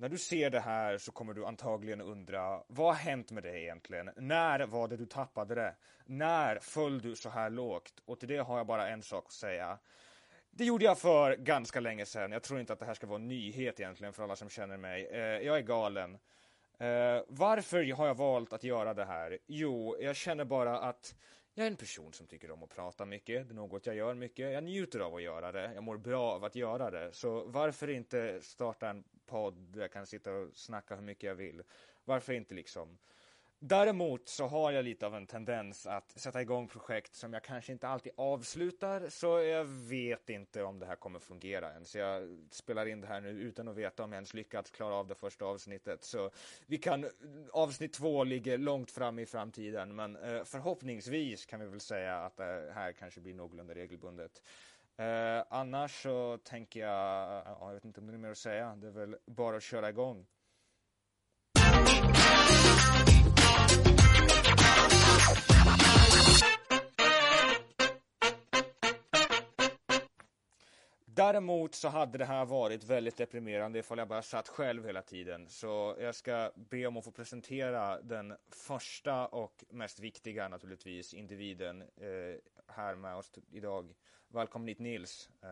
när du ser det här så kommer du antagligen undra, vad har hänt med dig egentligen? När var det du tappade det? När föll du så här lågt? Och till det har jag bara en sak att säga. Det gjorde jag för ganska länge sedan. Jag tror inte att det här ska vara en nyhet egentligen för alla som känner mig. Eh, jag är galen. Eh, varför har jag valt att göra det här? Jo, jag känner bara att jag är en person som tycker om att prata mycket. Det är något jag gör mycket. Jag njuter av att göra det. Jag mår bra av att göra det. Så varför inte starta en podd där jag kan sitta och snacka hur mycket jag vill? Varför inte liksom Däremot så har jag lite av en tendens att sätta igång projekt som jag kanske inte alltid avslutar, så jag vet inte om det här kommer fungera än. Så jag spelar in det här nu utan att veta om jag ens lyckats klara av det första avsnittet. Så vi kan, avsnitt två ligger långt fram i framtiden, men eh, förhoppningsvis kan vi väl säga att det här kanske blir någorlunda regelbundet. Eh, annars så tänker jag, ja, jag vet inte om det är mer att säga, det är väl bara att köra igång. Däremot så hade det här varit väldigt deprimerande ifall jag bara satt själv hela tiden. Så jag ska be om att få presentera den första och mest viktiga naturligtvis individen eh, här med oss idag. Välkommen hit Nils. Eh,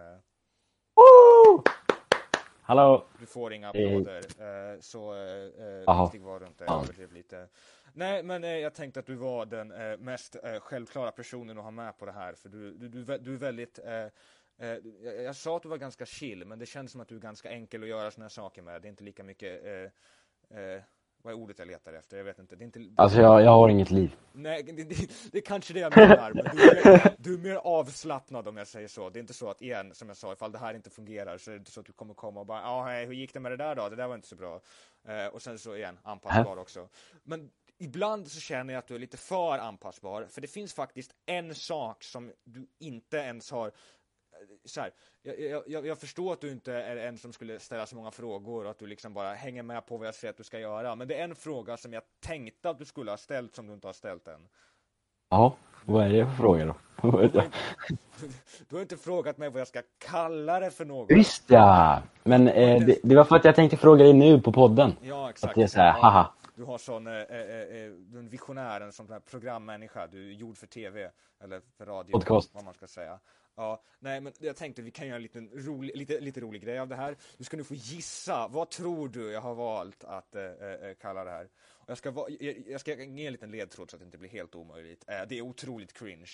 Hallå! du får inga applåder. Eh, så eh, viktig var. Jag överdrev lite. Nej, men jag tänkte att du var den mest självklara personen att ha med på det här. För du, du, du, du är väldigt jag, jag sa att du var ganska chill, men det känns som att du är ganska enkel att göra såna här saker med. Det är inte lika mycket vad är ordet jag letar efter? Jag vet inte. Det är inte alltså jag, jag har inget liv. Nej, det, det, det är kanske det jag menar. Men du, är, du är mer avslappnad om jag säger så. Det är inte så att, igen, som jag sa, ifall det här inte fungerar så är det inte så att du kommer komma och bara, ja, hej, hur gick det med det där då? Det där var inte så bra. Eh, och sen så igen, anpassbar också. Men ibland så känner jag att du är lite för anpassbar, för det finns faktiskt en sak som du inte ens har så här, jag, jag, jag, förstår att du inte är en som skulle ställa så många frågor och att du liksom bara hänger med på vad jag säger att du ska göra. Men det är en fråga som jag tänkte att du skulle ha ställt som du inte har ställt än. Ja, vad är det för fråga då? Du har, inte, du har inte frågat mig vad jag ska kalla det för något. Visst ja! Men eh, det, det, var för att jag tänkte fråga dig nu på podden. Ja, exakt. Att det är så här, haha. Du har sån, eh, eh, eh en visionär, en sån här programmänniska, du är gjord för tv, eller för radio, Podcast. vad man ska säga. Ja, nej men jag tänkte vi kan göra en liten rolig, lite, lite rolig grej av det här. Du ska nu få gissa, vad tror du jag har valt att äh, äh, kalla det här? Och jag, ska va, jag, jag, ska ge en liten ledtråd så att det inte blir helt omöjligt. Äh, det är otroligt cringe.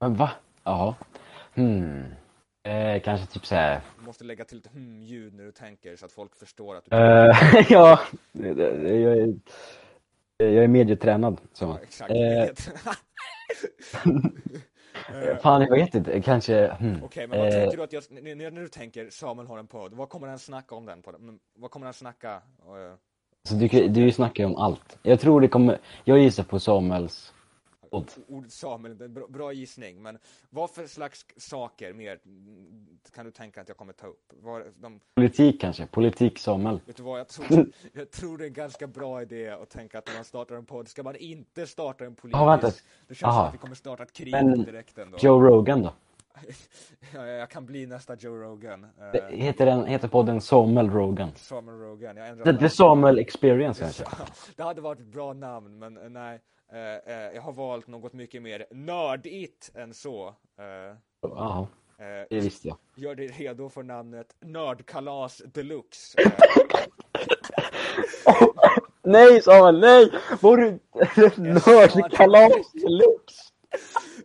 Men va? Ja. Hmm. Eh, kanske typ såhär... Du måste lägga till ett hmm-ljud när du tänker så att folk förstår att du... Ja, jag är, jag är medietränad. Så. Ja, exakt. Eh... Eh, fan, jag vet inte. Kanske... Hmm. Okej, okay, men vad eh... tänker du att jag... När, när du tänker Samuel har en podd, vad kommer han snacka om den podden? Vad kommer han snacka? Uh... Så du, du snackar ju om allt. Jag tror det kommer... Jag gissar på Samuels Ordet Samuel, bra, bra gissning, men vad för slags saker mer kan du tänka att jag kommer ta upp? De... Politik kanske, politik Samuel. Vet du vad, jag tror, jag tror det är en ganska bra idé att tänka att när man startar en podd ska man inte starta en politisk. Ja, vänta. Det känns som att vi kommer starta ett krig men direkt ändå. Joe Rogan då? ja, jag kan bli nästa Joe Rogan. Det heter, den, heter podden Samuel Rogan? Samuel Rogan, jag ändrar The, the Samuel Experience kanske? det hade varit ett bra namn, men eh, nej. Eh, eh, jag har valt något mycket mer nördigt än så. Eh, ja, det visste jag. Gör dig redo för namnet Nördkalas Deluxe. nej Samuel, nej! Var du Nördkalas Deluxe?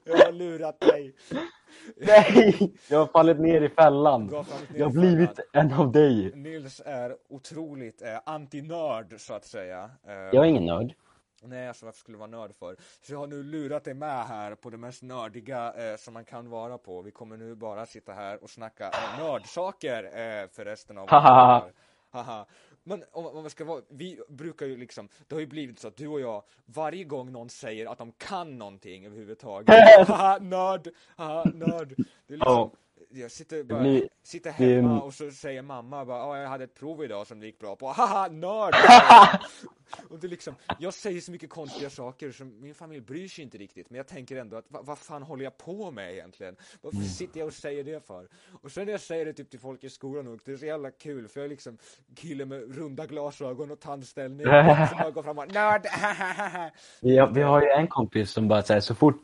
Jag har lurat dig. Nej, jag har fallit ner i fällan. Ner jag har blivit en av dig. Nils är otroligt eh, anti-nörd så att säga. Eh, jag är ingen nörd. Nej, alltså varför skulle vara nörd för? Så jag har nu lurat dig med här på det mest nördiga eh, som man kan vara på. Vi kommer nu bara sitta här och snacka eh, nördsaker eh, för resten av Haha. Men om, om man ska vara, vi brukar ju liksom, det har ju blivit så att du och jag, varje gång någon säger att de kan någonting överhuvudtaget, haha, nörd, haha, nörd. Det är liksom, jag sitter bara, blir- sitter hemma och så säger mamma bara, ja jag hade ett prov idag som det gick bra på, haha nörd! och det liksom, jag säger så mycket konstiga saker som min familj bryr sig inte riktigt, men jag tänker ändå att, vad, vad fan håller jag på med egentligen? Varför Mm. sitter jag och säger det för? Och sen när jag säger det typ till folk i skolan och det är så jävla kul, för jag är liksom kille med runda glasögon och tandställning, som bara går fram och nörd! Vi har, vi har ju en kompis som bara säger så fort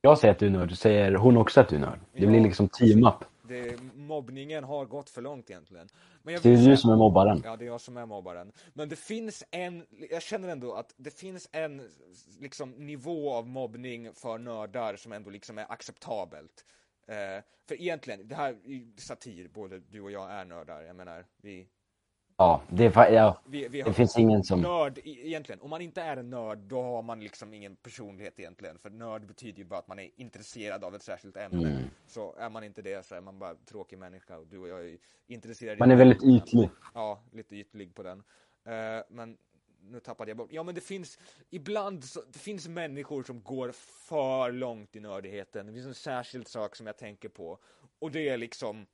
jag säger att du är nörd, säger hon också att du är nörd. Det blir liksom team-up. det, mobbningen har gått för långt egentligen. Men jag Det är du som är mobbaren. Ja, det är jag som är mobbaren. Men det finns en, jag känner ändå att det finns en liksom nivå av mobbning för nördar som ändå liksom är acceptabelt. Eh, för egentligen, det här är satir, både du och jag är nördar. Jag menar, vi, Ja, det, är, ja, vi, vi det finns ingen som... Nörd, egentligen, om man inte är en nörd, då har man liksom ingen personlighet egentligen. För nörd betyder ju bara att man är intresserad av ett särskilt ämne. Mm. Så är man inte det så är man bara tråkig människa. Och du och jag är intresserade Man är väldigt ytlig. Ja, lite ytlig på den. Eh, men nu tappade jag bort. Ja, men det finns ibland så, det finns människor som går för långt i nördigheten. Det finns en särskild sak som jag tänker på och det är liksom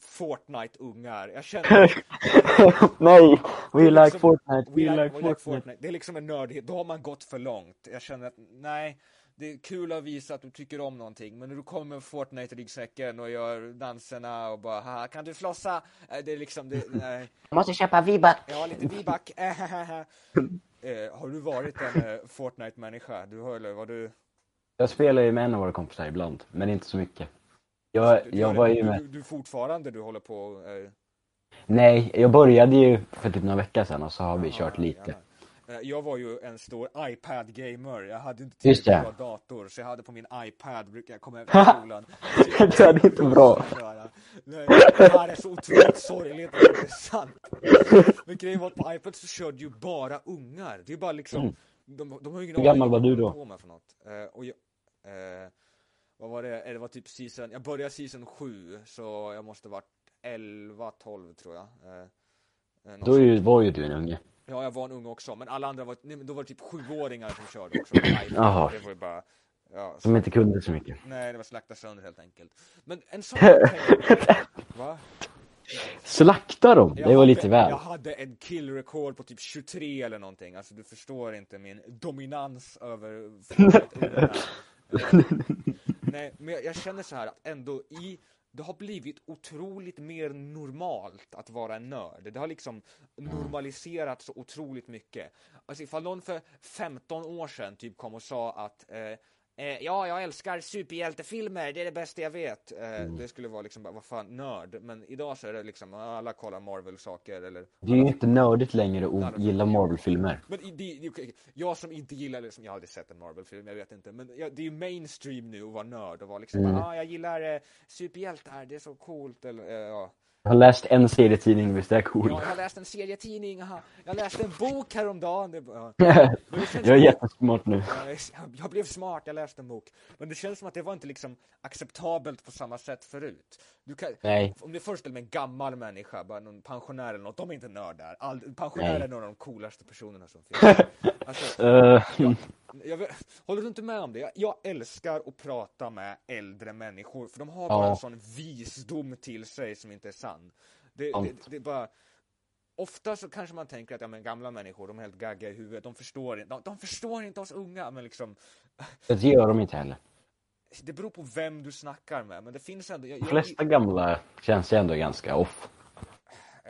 Fortnite-ungar. Jag känner Nej! We Det är like liksom- Fortnite, We we like, like we like Fortnite. Fortnite. Det är liksom en nördighet, då har man gått för långt. Jag känner att, nej, det är kul att visa att du tycker om någonting, men när du kommer med Fortnite-ryggsäcken och gör danserna och bara haha, kan du flossa? Eh, Det är liksom, det, nej. Jag måste köpa V-buck. Har lite viback. eh, har du varit en eh, Fortnite-människa? Du har, eller var du? Jag spelar ju med en av våra kompisar ibland, men inte så mycket. Jag, du, jag var ju med... du, du fortfarande, du håller på? Eh, Nej, jag började ju för typ några veckor sedan och så har vi kört ja, lite. jävlar. Eh, Jag var ju en stor iPad-gamer. Jag hade inte tillräckligt bra dator, så jag hade på min iPad, brukar jag komma hem från skolan. Det är inte bra. Nej, det här är så otroligt sorgligt att det är sant. Men grejen var att på iPad så körde ju bara ungar. Det är bara liksom, de, de har ju ingen Mm. Hur gammal var du då? på med för något. Eh, och jag, eh, vad var det? Eh, Det var typ season, jag började season 7, så jag måste varit 11, 12 tror jag. Eh, eh, Då är ju, var ju du en unge. Ja, jag var en ung också, men alla andra var, nej, då var det typ sjuåringar som körde också. Jaha. Det var ju bara, ja, Som inte kunde så mycket. nej, det var slakta sönder helt enkelt. Men en sån Va? Slakta dem! Det var hade, lite väl. Jag hade en kill record på typ 23 eller någonting, alltså du förstår inte min dominans över. Eh, Nej, men jag, jag känner så här att ändå i det har blivit otroligt mer normalt att vara en nörd. Det har liksom normaliserats så otroligt mycket. Alltså ifall någon för 15 år sedan typ kom och sa att eh, eh, ja, jag älskar superhjältefilmer, det är det bästa jag vet. Eh, Det skulle vara liksom vad fan, nörd. Men idag så är det liksom, alla kollar Marvel-saker eller Det är ju inte nördigt längre att gilla Marvel-filmer. men det, det, jag som inte gillar, liksom, jag har aldrig sett en Marvel-film, jag vet inte, men jag, det är ju mainstream nu att vara nörd och vara liksom, Mm. ah, jag gillar eh, superhjältar, det är så coolt, eller eh, ja. Jag har läst en serietidning, visst det är ja. Jag har läst en serietidning, aha. jag läste en bok häromdagen, det, känns Jag är jättesmart nu. Ja, jag- Jag blev smart, jag läste en bok. Men det känns som att det var inte liksom acceptabelt på samma sätt förut. Kan, Nej. Om du föreställer mig en gammal människa, bara någon pensionär eller något, de är inte nördar. All, pensionärer är några av de coolaste personerna som finns. Alltså, Eh, jag, vet- håller du inte med om det? Jag, jag älskar att prata med äldre människor, för de har Ja. bara en sån visdom till sig som inte är sann. Det, det, Sant. det är bara... Ofta så kanske man tänker att ja, men gamla människor, de är helt gagga i huvudet, de förstår inte, de, de förstår inte oss unga, men liksom det gör de inte heller. det beror på vem du snackar med, men det finns ändå... Jag, De jag, flesta gamla känns ju ändå ganska off.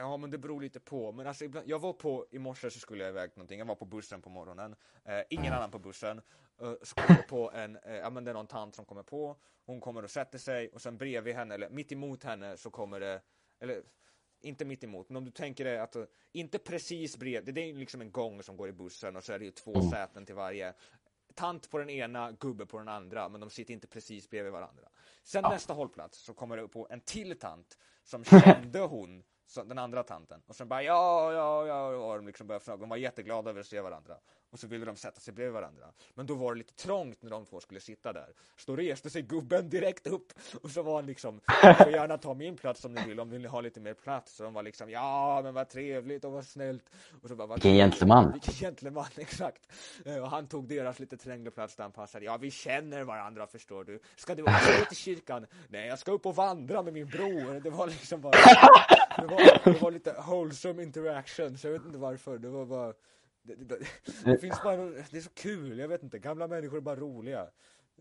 Ja, men det beror lite på. Men alltså, ibland, jag var på, i morse så skulle jag iväg någonting, jag var på bussen på morgonen, eh, ingen annan på bussen. Eh, så kommer jag på en, eh, ja men det är någon tant som kommer på, hon kommer och sätter sig och sen bredvid henne, eller mitt emot henne så kommer det, eller inte mitt emot, men om du tänker dig att, eh, inte precis bredvid, det är liksom en gång som går i bussen och så är det ju två säten till varje. Tant på den ena, gubbe på den andra, men de sitter inte precis bredvid varandra. Sen nästa hållplats så kommer det på en till tant som kände hon Så den andra tanten. Och sen bara ja, ja, ja, och de liksom började fråga. De var jätteglada över att se varandra. Och så ville de sätta sig bredvid varandra. Men då var det lite trångt när de två skulle sitta där. Så då reste sig gubben direkt upp. Och så var han liksom, ni får gärna ta min plats om ni vill, om ni vill ha lite mer plats. Så de var liksom, ja men vad trevligt och vad snällt. Och så bara, vad Vilken gentleman. Vilken gentleman, exakt. Eh, Och han tog deras lite trängre plats där han passade. Ja, vi känner varandra förstår du. Ska du också gå till kyrkan? Nej, jag ska upp och vandra med min bror. Det var liksom bara, det var, det var lite wholesome interaction, så jag vet inte varför. Det var bara, det, det, det finns bara, det är så kul, jag vet inte. Gamla människor är bara roliga.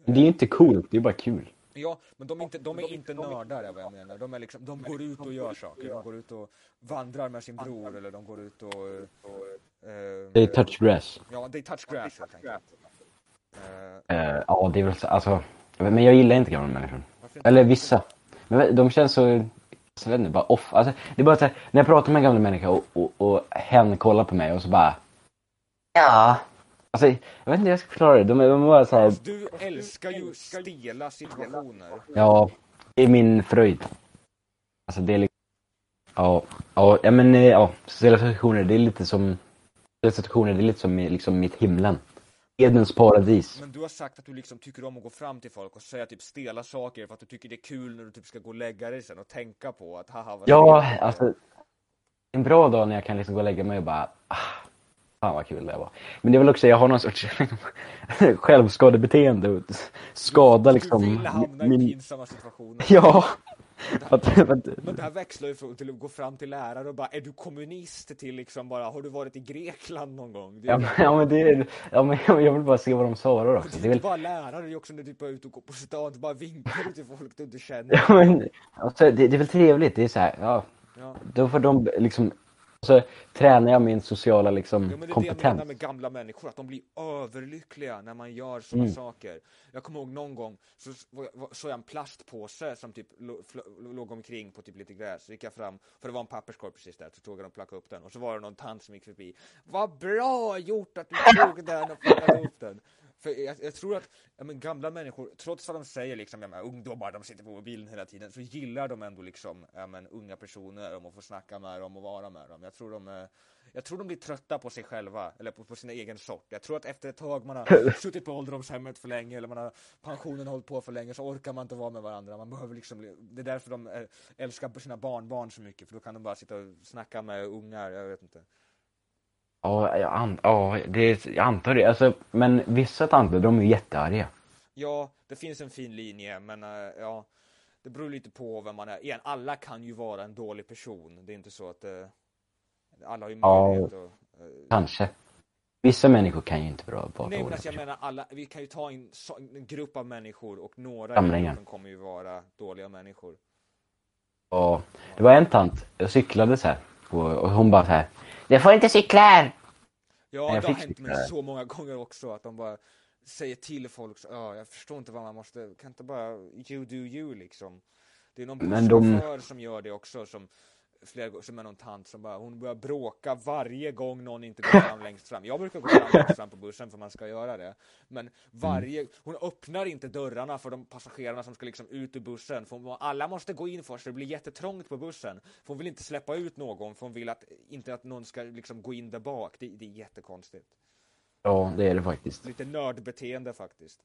Det är inte coolt, det är bara kul. Ja, men de är inte, de är inte nördar är vad jag menar. De är liksom, de går ut och gör saker. De går ut och vandrar med sin bror eller de går ut och... och eh, Det är touch grass. Ja, they touch grass helt enkelt. Eh, ja, det är väl så, alltså. Men jag gillar inte gamla människor. Eller vissa. Men de känns så, jag vet inte, bara off. Alltså, det är bara så här, när jag pratar med en gamla människa och, och, och hen kollar på mig och så bara... Ja. Alltså, jag vet inte hur jag ska förklara det. De, de bara så här, du älskar ju stela situationer. ja, det är min fröjd. Alltså det är liksom, ja, ja, ja men eh, ja, stela situationer, det är lite som, stela situationer, det är lite som liksom mitt himlen. Edens paradis. Men du har sagt att du liksom tycker om att gå fram till folk och säga typ stela saker för att du tycker det är kul när du typ ska gå och lägga dig sen och tänka på att haha vad Ja, trevligt. alltså. En bra dag när jag kan liksom gå och lägga mig och bara, ah, fan vad kul det var. Men det är väl också, jag har någon sorts självskadebeteende och skada liksom. Du vill hamna i min- pinsamma situationer. Ja. Att, att, Men det här växlar ju från till att gå fram till lärare och bara är du kommunist till liksom bara har du varit i Grekland någon gång? Ja, men, ja, men det är, ja, men jag vill bara se vad de svarar också. det Det är inte bara lärare, det är också när du bara är ute och går på stan, du bara vinkar till folk du inte känner. ja, men, alltså, det, det är väl trevligt. Det är så här, ja, Ja. då får de liksom, så tränar jag min sociala liksom Ja, men det är det jag menar kompetens. med gamla människor, att de blir överlyckliga när man gör sådana Mm. saker. Jag kommer ihåg någon gång så såg jag en plastpåse som typ låg omkring på typ lite gräs. Så gick jag fram, för det var en papperskorg precis där, så tog jag och plockade upp den. Och så var det någon tant som gick förbi. Vad bra gjort att du tog den och plockade upp den. För jag, jag tror att ja, men gamla människor, trots vad de säger liksom, ja, men, ungdomar, de sitter på mobilen hela tiden, så gillar de ändå liksom, ja, men, unga personer, om att få snacka med dem och vara med dem. Jag tror de är jag tror de blir trötta på sig själva, eller på, på sin egen sort. Jag tror att efter ett tag man har suttit på ålderdomshemmet för länge, eller man har pensionen hållit på för länge, så orkar man inte vara med varandra. Man behöver liksom, det är därför de eh, älskar sina barnbarn så mycket, för då kan de bara sitta och snacka med ungar, jag vet inte. Ja, jag, an, ja det, jag antar det. Alltså, men vissa tanter, de är jättearga. Ja, det finns en fin linje, men eh, ja, det beror lite på vem man är. Igen, alla kan ju vara en dålig person. Det är inte så att eh, alla har ju Ja. möjlighet att eh, Kanske. Vissa människor kan ju inte vara vara Nej men dåliga alltså jag menar alla, vi kan ju ta en, en grupp av människor och några Gamlingar. som kommer ju vara dåliga människor. Ja, det var en tant, jag cyklade så här och, och hon bara så här. Det får inte cykla här! Ja, jag det har hänt mig så många gånger också att de bara säger till folk, ja jag förstår inte vad man måste, kan inte bara you do you liksom. Det är någon Men de- busschaufför som gör det också som flera gånger, som är någon tant som bara, hon börjar bråka varje gång någon inte går fram längst fram. Jag brukar gå fram längst fram på bussen för man ska göra det. Men varje, hon öppnar inte dörrarna för de passagerarna som ska liksom ut ur bussen. För hon, alla måste gå in först, det blir jättetrångt på bussen. För hon vill inte släppa ut någon, för hon vill att, inte att någon ska liksom gå in där bak. Det, det är jättekonstigt. Ja, det är det faktiskt. Lite nördbeteende faktiskt.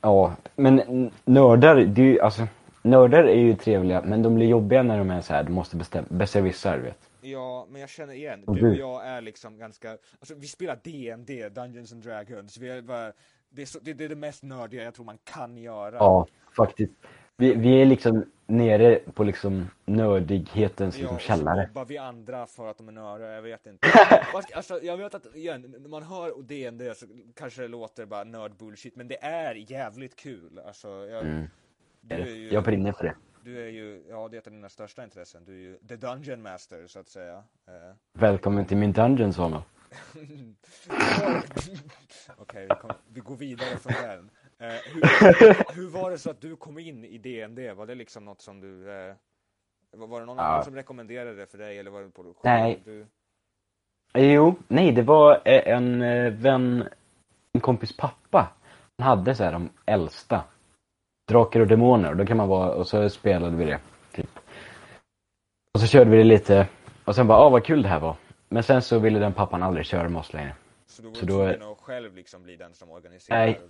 Ja, men nördar, det är ju, alltså, nördar är ju trevliga, men de blir jobbiga när de är så här, de måste bestämma, besserwissrar, du vet. Ja, men jag känner igen, du och jag är liksom ganska, alltså vi spelar D&D, Dungeons and Dragons, vi är bara, det är, så, det, det är det mest nördiga jag tror man kan göra. Ja, faktiskt. Vi, vi är liksom nere på liksom nördighetens Ja, liksom, så källare. mobbar vi andra för att de är nördar, jag vet inte. Alltså, jag vet att, igen, när man hör D&D så kanske det låter bara nördbullshit, men det är jävligt kul. Alltså, jag, Mm. Du är ju, Jag brinner för det. du är ju, ja det är ett av dina största intressen, du är ju the Dungeon Master så att säga. Eh, Välkommen till min dungeon, Sona. Okej, vi, kom- vi går vidare från den. Eh, hur, hur var det så att du kom in i DND? Var det liksom något som du... Eh, var var det någon Ja. annan som rekommenderade det för dig eller var det på Nej. Du, Jo, nej, det var eh, en eh, vän, en kompis pappa. Han hade så här de äldsta. Drakar och demoner, och då kan man vara, och så spelade vi det, typ. Och så körde vi det lite. Och sen bara, ah vad kul det här var. Men sen så ville den pappan aldrig köra med oss längre. Så då var Så du då- tvungen att själv liksom bli den som organiserar? Nej.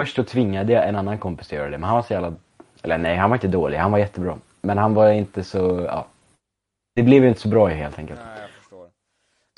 Först så tvingade jag en annan kompis att göra det, men han var så jävla... Eller nej, han var inte dålig, han var jättebra. Men han var inte så, ja. Det blev ju inte så bra helt enkelt. Nej, jag förstår.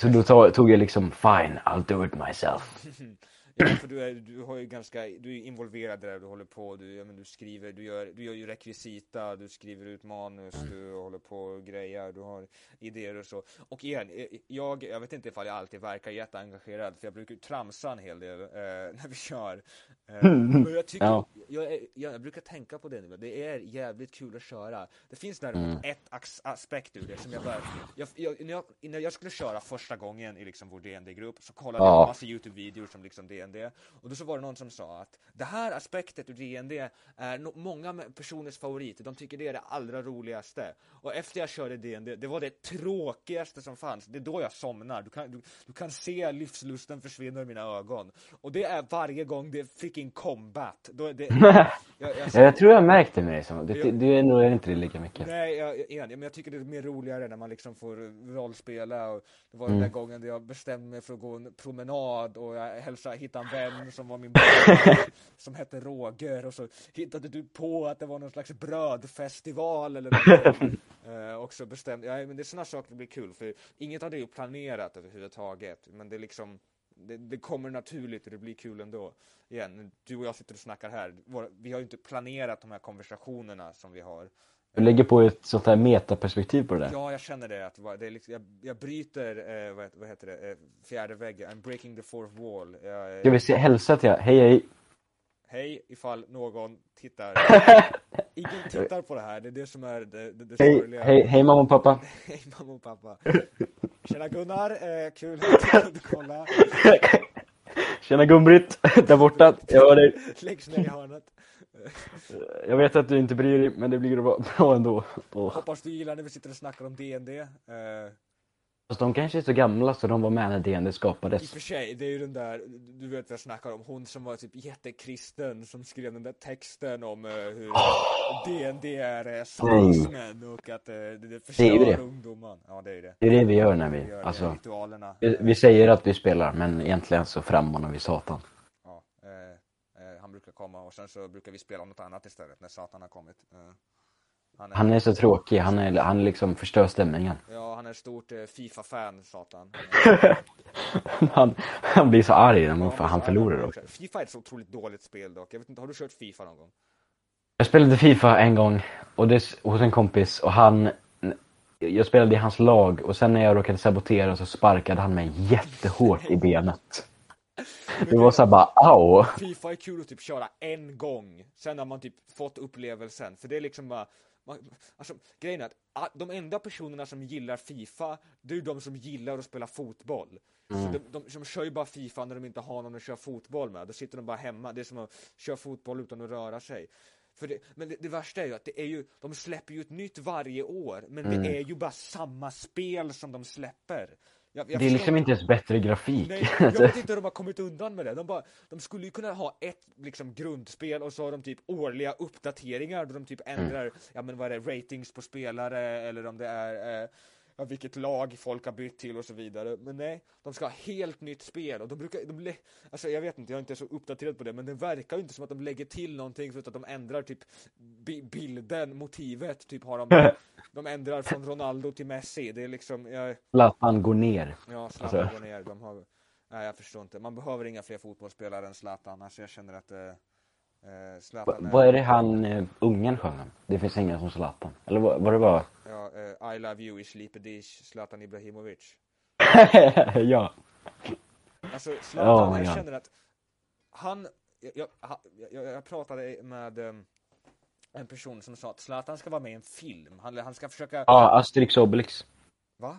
Så då to- tog jag liksom, fine, I'll do it myself. Ja, för du, är, du har ju ganska, du är involverad där, du håller på, du, ja, men du skriver, du gör, du gör ju rekvisita, du skriver ut manus, du håller på och grejer, du har idéer och så. Och igen, eh, jag, jag vet inte ifall jag alltid verkar jätteengagerad, för jag brukar ju tramsa en hel del eh, när vi kör. Eh, men jag tycker, Ja. jag, jag, jag brukar tänka på det nu, det är jävligt kul att köra. Det finns däremot ett ax, aspekt ur det som jag bara, jag, jag, när, jag, när jag skulle köra första gången i liksom vår DND-grupp så kollade jag Ja. på massa YouTube-videor som liksom DND och då så var det någon som sa att det här aspektet ur DND är no många personers favorit, de tycker det är det allra roligaste. Och efter jag körde DND, det var det tråkigaste som fanns. Det är då jag somnar. Du kan, du, du kan se livslusten försvinna ur mina ögon. Och det är varje gång det är freaking combat. Då det, jag, jag, Ja, jag tror jag märkte med dig som, du, Ja. du är nog inte det lika mycket. Nej, jag, jag, igen, men jag tycker det är mer roligare när man liksom får rollspela och det var den där gången där jag bestämde mig för att gå en promenad och jag hälsade, hittade en vän som var min bror som hette Roger och så hittade du på att det var någon slags brödfestival eller något. eh, och så bestämde, ja men det är sådana saker som blir kul för inget av det är ju planerat överhuvudtaget men det är liksom det, det kommer naturligt och det blir kul ändå. Igen, du och jag sitter och snackar här. Vi har ju inte planerat de här konversationerna som vi har. Du lägger på ett sånt här metaperspektiv på det där. Ja, jag känner det. Att det är liksom, jag, jag bryter, eh, vad, vad heter det, eh, fjärde väggen. I'm breaking the fourth wall. Jag, Jag vill se, hälsa till hej hej. Hej ifall någon tittar. Ingen tittar på det här. Det är det som är det, det, det Hej, hej, hej mamma och pappa. Hej mamma och pappa. Tjena Gunnar, eh, kul att du kunde kolla. Tjena Gun-Britt, där borta. Jag hör dig. Längst ner i hörnet. Jag vet att du inte bryr dig, men det blir bra, ändå. Åh. Hoppas du gillar när vi sitter och snackar om DND. Eh, Fast de kanske är så gamla så de var med när DND I och skapades. för sig, det är ju den där, du vet vad jag snackar om, hon som var typ jättekristen som skrev den där texten om eh, hur DND är eh, satanismen och att eh, det, förstör ungdomen. Ja, det är ju det. Det är det vi gör när Vi vi, gör alltså. Vi, vi säger att vi spelar, men egentligen så frammanar vi Satan. Ja, eh, han brukar komma och sen så brukar vi spela något annat istället när Satan har kommit. Eh, han, är, Han är så tråkig, han är, han liksom förstör stämningen. Ja, han är stort eh, Fifa-fan, Satan. Han, han blir så arg när man, Ja, han förlorar också. Fifa är ett så otroligt dåligt spel dock. Jag vet inte, har du kört Fifa någon gång? Jag spelade Fifa en gång och det, hos en kompis och han jag spelade i hans lag och sen när jag råkade sabotera så sparkade han mig jättehårt i benet. Det var så här bara au. Fifa är kul att typ köra en gång, sen har man typ fått upplevelsen. För det är liksom bara, man, alltså grejen är att ah, de enda personerna som gillar Fifa, det är de som gillar att spela fotboll. Så de, de, de kör ju bara Fifa när de inte har någon att köra fotboll med. Då sitter de bara hemma, det är som att köra fotboll utan att röra sig. För det, men det, det värsta är ju att det är ju, de släpper ju ett nytt varje år, men det är ju bara samma spel som de släpper. Jag, jag Det är liksom inte ens bättre grafik. Nej, jag vet inte hur de har kommit undan med det. De, bara, de skulle ju kunna ha ett liksom, grundspel och så har de typ årliga uppdateringar då de typ ändrar, ja men vad är det, ratings på spelare eller om det är eh, vilket lag folk har bytt till och så vidare. Men nej, de ska ha helt nytt spel och de brukar, de, alltså jag vet inte, jag är inte så uppdaterad på det, men det verkar ju inte som att de lägger till någonting förutom att de ändrar typ bi- bilden, motivet, typ har de, de ändrar från Ronaldo till Messi. Det är liksom, jag, Zlatan går ner. Ja, Zlatan Alltså. går ner. De har... Nej, jag förstår inte. Man behöver inga fler fotbollsspelare än Zlatan. Alltså jag känner att eh, eh, Va, vad är det han, uh, ungen sjöng om? Det finns ingen som Zlatan. Eller vad, vad det var? Ja, eh, I love you, Islipedish, Zlatan Ibrahimovic. ja. Alltså Zlatan, Oh jag känner att han, jag, jag, jag, jag pratade med eh, en person som sa att Zlatan ska vara med i en film. Han, han ska försöka, Ja, Asterix och Obelix. va?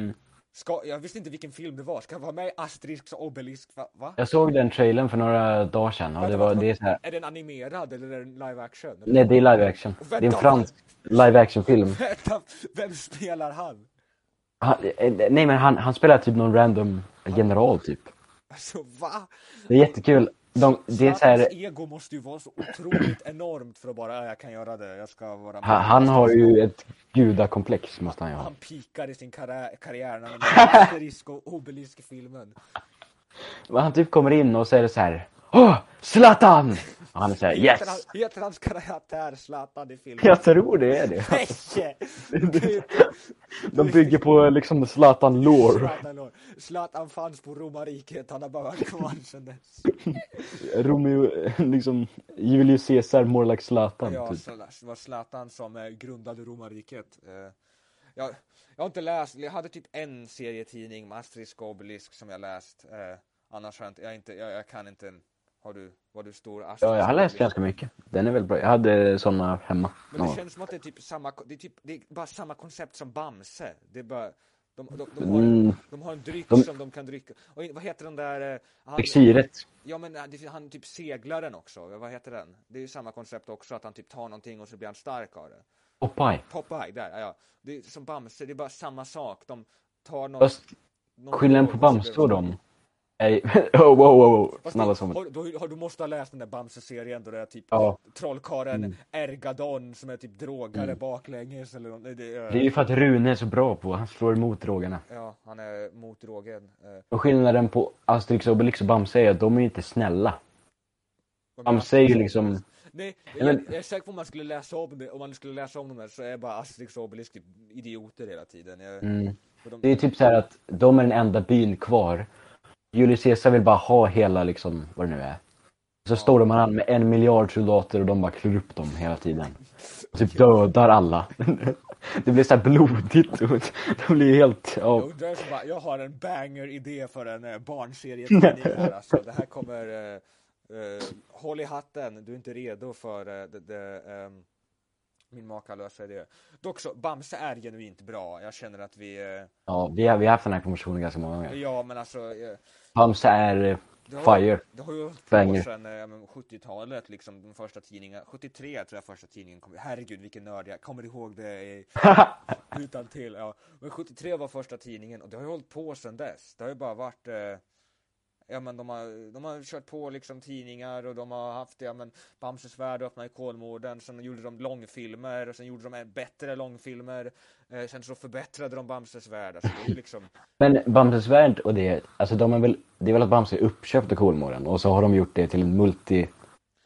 Mm. Ska, jag visste inte vilken film det var. Ska han vara med i Asterix och Obelix? Va? va? Jag såg den trailern för några dagar sedan och det Vänta, var, vänta, det är så här. Är den animerad eller är den live action? Eller? Nej, det är live action. Det är en fransk live action film. Vänta, vem spelar han? Han, eh, nej men han, han spelar typ någon random general typ. Alltså va? Det är jättekul. De, det är så här, ego måste ju vara så otroligt enormt för att bara, "Ja, jag kan göra det, jag ska vara han, han har ju ett, gudakomplex måste han ju ha. Han pikade sin karriär, karriär när han gjorde Asterisk och Obelisk-filmen. Men Han typ kommer in och så är det så här. Åh! Zlatan! Och han så här, Heter, han, yes! heter hans karaktär Zlatan i filmen? Jag tror det är det. Nej! De bygger på liksom Zlatan lore. Zlatan, Zlatan fanns på romarriket, han har bara varit kvar sedan dess. Romeo, liksom, Julius Caesar more like Zlatan. Ja, typ. det var Zlatan som eh, grundade romarriket. Eh, jag, jag har inte läst, jag hade typ en serietidning och Obelisk som jag läst. Eh, annars har jag inte, jag, inte jag, jag kan inte, har du, var du stor Asterisk Ja, jag har läst ganska mycket. Den är väldigt bra. Jag hade såna hemma. Men det känns som att det är typ samma, det är typ, det är bara samma koncept som Bamse. Det är bara, de, de, de, har, Mm, de har en dryck De- som de kan dricka. Och vad heter den där, eh, han, Exiret. Ja men eh, han typ seglaren också, vad heter den? Det är ju samma koncept också, att han typ tar någonting och så blir han stark av det. Popeye. Popeye, där, ja. Det är som Bamse, det är bara samma sak. De tar någon... Fast någon skillnaden på Bamse och dem är... Oh, wow, wow, wow. Snälla som... har, du måste ha läst den där Bamse-serien då det är typ Ja. trollkarlen Mm. Ergadon som är typ drogare Mm. baklänges eller något. Det, är- Det är ju för att Rune är så bra på, han slår emot drogerna. Ja, han är mot drogen. Eh, Och skillnaden på Asterix, Obelix och Bamse är att de är ju inte snälla. Bamse är ju liksom... Nej, Ja, jag, jag är säker på om man skulle läsa om det, om man skulle läsa om dem där så är bara Asterix och Obelix typ idioter hela tiden. Jag, Mm. de, Det är typ så här att de är den enda byn kvar. Julius Caesar vill bara ha hela liksom, vad det nu är. Så står de an med en miljard soldater och de bara klår upp dem hela tiden. Och typ dödar alla. Det blir så här blodigt och de blir helt, Jag ja. undrar så bara, jag har en banger-idé för en eh, barnserietidning här alltså. Det här kommer, eh, eh, håll i hatten, du är inte redo för eh, det, det, ehm, min makalösa idé. Dock så, Bamse är genuint bra. Jag känner att vi, eh, ja vi, har, vi har haft den här konversationen ganska många gånger. ja men alltså, eh, Bamse är eh, det har, fire. det har ju hållit på sedan men 70-talet liksom, den första tidningen, 73 tror jag första tidningen kom, herregud vilken nörd jag kommer ihåg det i, utan till ja. Men 73 var första tidningen och det har ju hållit på sedan dess. Det har ju bara varit eh, Ja men de har, de har kört på liksom tidningar och de har haft, ja men Bamses värld öppnade i Kolmården, sen gjorde de långfilmer och sen gjorde de bättre långfilmer, eh, sen så förbättrade de Bamses värld, alltså det är liksom Men Bamses värld och det, alltså de är väl, det är väl att Bamse är uppköpt av Kolmården och så har de gjort det till en multi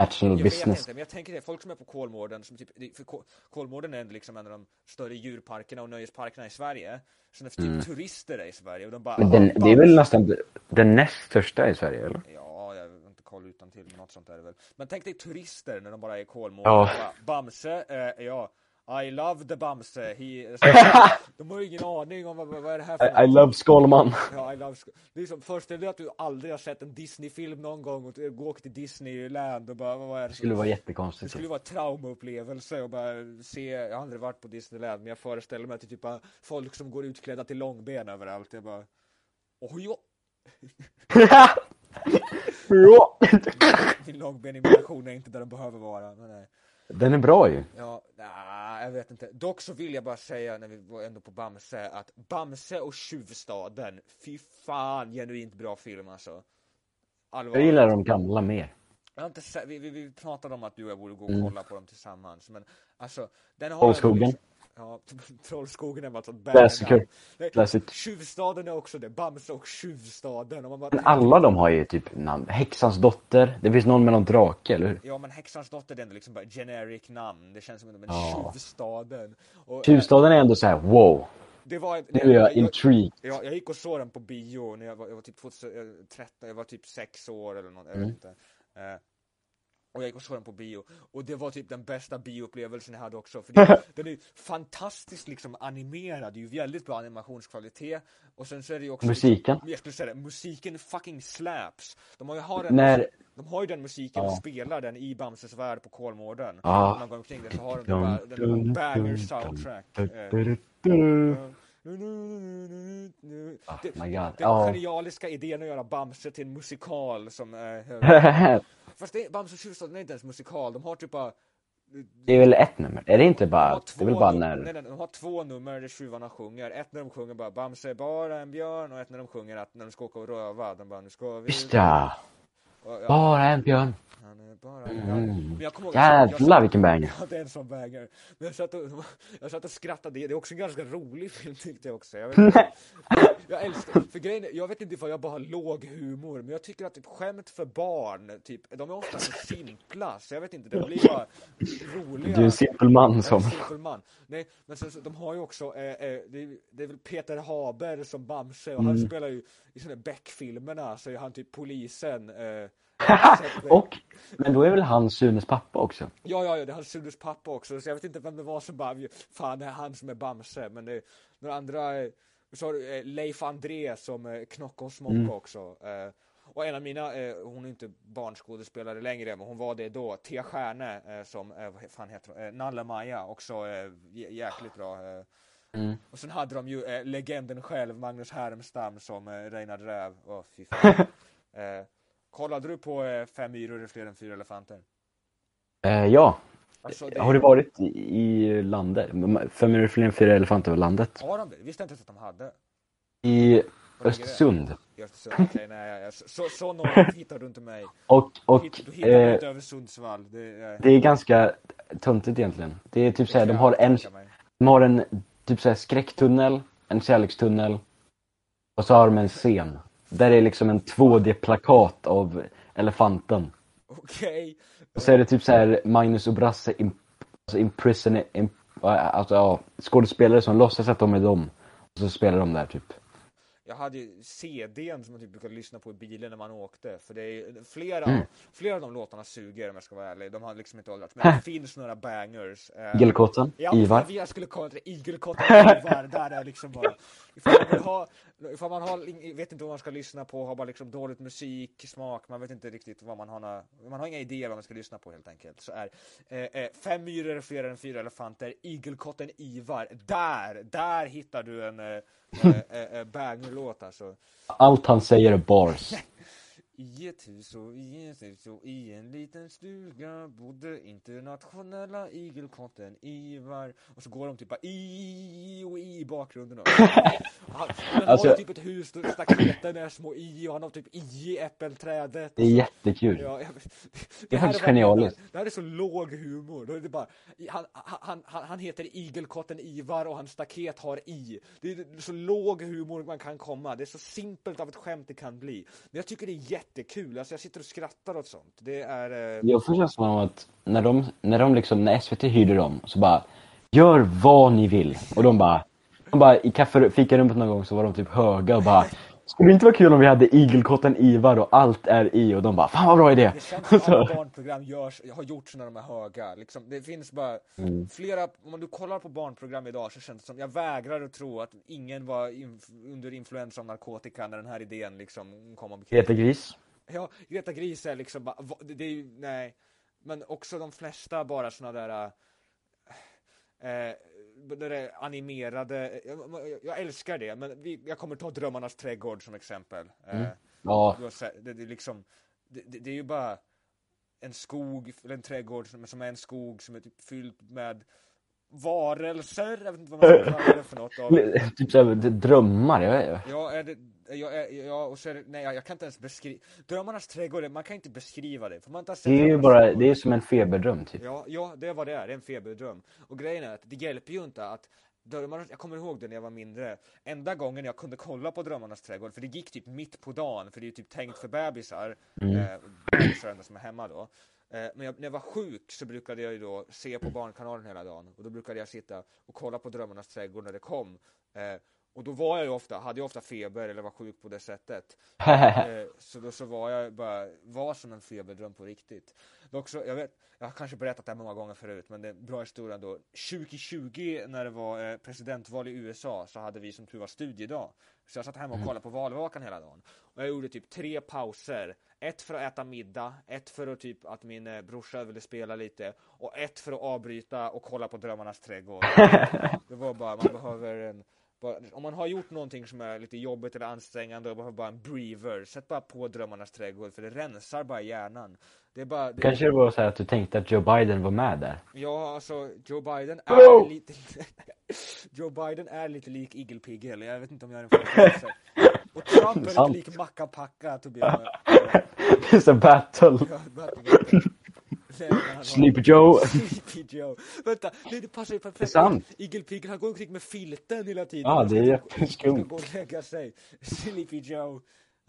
multi-national Jag vet business. inte, men jag tänker det, folk som är på Kolmården, som typ, det- för Kol- Kolmården är liksom en av de större djurparkerna och nöjesparkerna i Sverige. Så när typ Mm. turister i Sverige och de bara Men den, "Ah, det är väl Bamse." nästan den näst största i Sverige eller? Ja, jag har inte koll utan till något sånt är det väl. Men tänk dig turister när de bara är i Kolmården Ja. bara, Bamse, eh, ja, I love the Bamse. He... de har ju ingen aning om vad, vad är det här för I, I love Skalman. Ja, I love Sk- det är som, föreställ dig att du aldrig har sett en Disney-film någon gång och du går till Disneyland och bara, vad är det Det skulle vara det jättekonstigt. skulle vara traumaupplevelse och bara se, jag har aldrig varit på Disneyland men jag föreställer mig att det är typ bara folk som går utklädda till långben överallt. Jag bara, oj. Ja. Min långbenimitation är inte där den behöver vara. Men nej. Den är bra ju. Ja, jag vet inte. Dock så vill jag bara säga när vi var ändå på Bamse att Bamse och Tjuvstaden, fy fan genuint bra film alltså. Jag Allvarligt. gillar de gamla mer. Jag har inte vi, vi, vi pratade om att du och jag borde gå och Mm. kolla på dem tillsammans, men alltså den har Trollskogen. Ja, Trollskogen är bara sånt Classic. Tjuvstaden är också det, Bamse och Tjuvstaden. Och man bara, alla de har ju typ namn. Häxans dotter. Det finns någon med någon drake, eller hur? Ja men Häxans dotter är ändå liksom bara generic namn. Det känns som en Ja. Tjuvstaden. Och, eh, Tjuvstaden är ändå så här: wow. det var, Nu är jag intrigued. Ja, jag gick och såg den på bio när jag var, jag var typ 2013, jag var typ sex år eller något, jag Mm. vet inte. Och jag gick och såg den på bio. Och det var typ den bästa bioupplevelsen jag hade också. För det, den är fantastiskt liksom animerad, det är ju väldigt bra animationskvalitet. Och sen så är det ju också Musiken. Liksom, jag skulle säga det, musiken fucking slaps. De har ju, har den, När... de har ju den musiken och Ja. spelar den i Bamses värld på Kolmården. Ja. När man går omkring där så har de den den banger soundtrack. Eh, Oh det, my god. den genialiska idén att göra Bamse till en musikal som... Eh, fast det, Bamse och Tjuvstaden är inte ens musikal, de har typ bara... Det är väl ett nummer? Är det inte de bara... har Det är väl bara när... nej, nej, de har två nummer där tjuvarna sjunger. Ett när de sjunger bara Bamse är bara en björn och ett när de sjunger att när de ska åka och röva, de bara nu ska vi... Just ja. Och, ja, Bara en björn. han är bara Mm. Jag ihåg, jag Jävlar vilken banger. Ja, det är en sån banger. Men jag satt, och, jag satt och skrattade, det är också en ganska rolig film tyckte jag också. Jag, vet jag älskar, för grejen är, jag vet inte ifall jag bara har låg humor, men jag tycker att typ skämt för barn, typ, de är ofta så simpla, så jag vet inte, det blir bara roliga. Du är en simpel man som... en simpel man. Nej, men sen, så, de har ju också, eh, eh, det, är, det är väl Peter Haber som Bamse och han Mm. spelar ju i såna Beck-filmerna så är han typ polisen. Eh, Och, men då är väl han Sunes pappa också? Ja, ja, ja, det är hans Sunders pappa också, så jag vet inte vem det var som bara, fan det är han som är Bamse, men det är några andra, eh, så har du eh, Leif André som eh, Knocke och Smocke Mm. också. Eh, och en av mina, eh, hon är inte barnskådespelare längre, men hon var det då, Tia Stjärne som, eh, vad fan heter hon, eh, Nalle-Maja, också jä- jäkligt bra. Mm. Och sen hade de ju legenden själv, Magnus Härmstam som eh, Reinhard Räv. Åh, fy fan. kollade du på Fem myror är fler än fyra elefanter? Ja. Alltså, det- Har du varit i, landet? Fem minuter fler än fyra elefanter över landet? Har de det? Visste inte ens att de hade. I Var det? Östersund. I Östersund, okej, nej, jag- så, så, norrut hittar du inte mig. Och, och du hittar eh, inte över Sundsvall. Det, är- det är ganska töntigt egentligen. Det är typ såhär, det de har en, de har en typ såhär skräcktunnel, en kärlekstunnel och så har de en scen. Där är liksom en 2D-plakat av elefanten. Okej. Och så är det typ så här Magnus och Brasse imp, alltså imprison, imp, alltså ja, skådespelare som låtsas att de är dem. Och så spelar de där typ. Jag hade ju CDn som man typ brukade lyssna på i bilen när man åkte. För det är flera, Mm. flera av de låtarna suger om jag ska vara ärlig. De har liksom inte åldrats. Men det finns några bangers. Eh, Igelkotten, Ja, Ivar. Jag skulle komma till det. Igelkotten Ivar, där är liksom bara ifall man, vill ha, ifall man har, vet inte vad man ska lyssna på, har bara liksom dåligt musik, smak, man vet inte riktigt vad man har, några- man har inga idéer vad man ska lyssna på helt enkelt. Så är eh, eh, Fem myror är fler än fyra elefanter, Igelkotten Ivar, där, där hittar du en eh, eh, eh, eh, banger-låt alltså. Allt han säger är bars. I ett hus och i ett hus och i en liten stuga bodde internationella igelkotten Ivar Och så går de typ bara i och i i bakgrunden också. Han, han Alltså- har typ ett hus där staketen är små i och han har typ i äppelträdet. Det är jättekul. Ja, jag, Det är faktiskt genialiskt. Det här är så låg humor. Då är det bara, han, han, han, han heter Igelkotten Ivar och hans staket har i. Det är så låg humor man kan komma. Det är så simpelt av ett skämt det kan bli. Men jag tycker det är jättekul. Alltså jag sitter och skrattar åt sånt. Det är... Eh, Jag får känslan av att när de, när de liksom, när SVT hyrde dem, så bara Gör vad ni vill. Och de bara, de bara i kaffe, fikarummet någon gång så var de typ höga och bara skulle det inte vara kul om vi hade igelkotten Ivar och allt är i? Och de bara, fan vad bra idé! det känns som alla barnprogram görs, har gjorts när de är höga. Liksom, det finns bara Mm. flera, om du kollar på barnprogram idag så känns det som, jag vägrar att tro att ingen var inf- under influens av narkotika när den här idén liksom kom omkring. Greta Gris. Ja, Greta Gris är liksom bara, det det är ju, nej. Men också de flesta bara såna där där det är animerade, jag, jag- älskar det, men vi, jag kommer ta Drömmarnas trädgård som exempel. Eh, Ja, du har sett- det, det är liksom, det, det, det är ju bara en skog, eller en trädgård som, som är en skog som är typ fylld med varelser, jag vet inte vad man ska kalla det för något av. typ såhär drömmar. Jag vet. Ja, är det, ja, är, ja, och så är det, nej, jag kan inte ens beskriva, Drömmarnas trädgård, man kan inte beskriva det, för man inte Det är ju bara, trädgård. det är som en feberdröm typ. Ja, ja, det är vad det är, det är en feberdröm. Och grejen är att det hjälper ju inte att Drömmarnas, jag kommer ihåg det när jag var mindre. Enda gången jag kunde kolla på Drömmarnas trädgård, för det gick typ mitt på dagen, för det är ju typ tänkt för bebisar, eh, bebisar som är hemma då. Eh, men jag, när jag var sjuk så brukade jag ju då se på Barnkanalen hela dagen, och då brukade jag sitta och kolla på Drömmarnas trädgård när det kom. Eh, och då var jag ju ofta, hade jag ofta feber eller var sjuk på det sättet. Eh, så då så var jag bara, var som en feberdröm på riktigt. Dock så, jag vet, jag har kanske berättat det här många gånger förut, men det är en bra historia då. 2020 när det var eh, presidentval i USA så hade vi som tur var studiedag. Så jag satt hemma och kollade på valvakan hela dagen. Och jag gjorde typ tre pauser. Ett för att äta middag, ett för att typ att min eh, brorsa ville spela lite och ett för att avbryta och kolla på Drömmarnas trädgård. Det var bara, man behöver en bara, om man har gjort någonting som är lite jobbigt eller ansträngande och behöver bara en breather, sätt bara på Drömmarnas trädgård för det rensar bara hjärnan. Det är bara, det, Kanske det var så här att du tänkte att Joe Biden var med där. ja alltså Joe Biden är lite, Joe Biden är lite lik Igelpigel, jag vet inte om jag är en förståelse. Och Trump är lite lik Macka Packa, to be honest. det är så battle. Ja, battle, battle. Nej, men han har- Sleepy Joe. Sleepy Joe. Vänta, nej, det passar ju perfekt. Det är sant. Igelpigel, han går omkring med filten hela tiden. Ja, Han det är jätteskumt. ska gå och lägga sig. Sleepy Joe.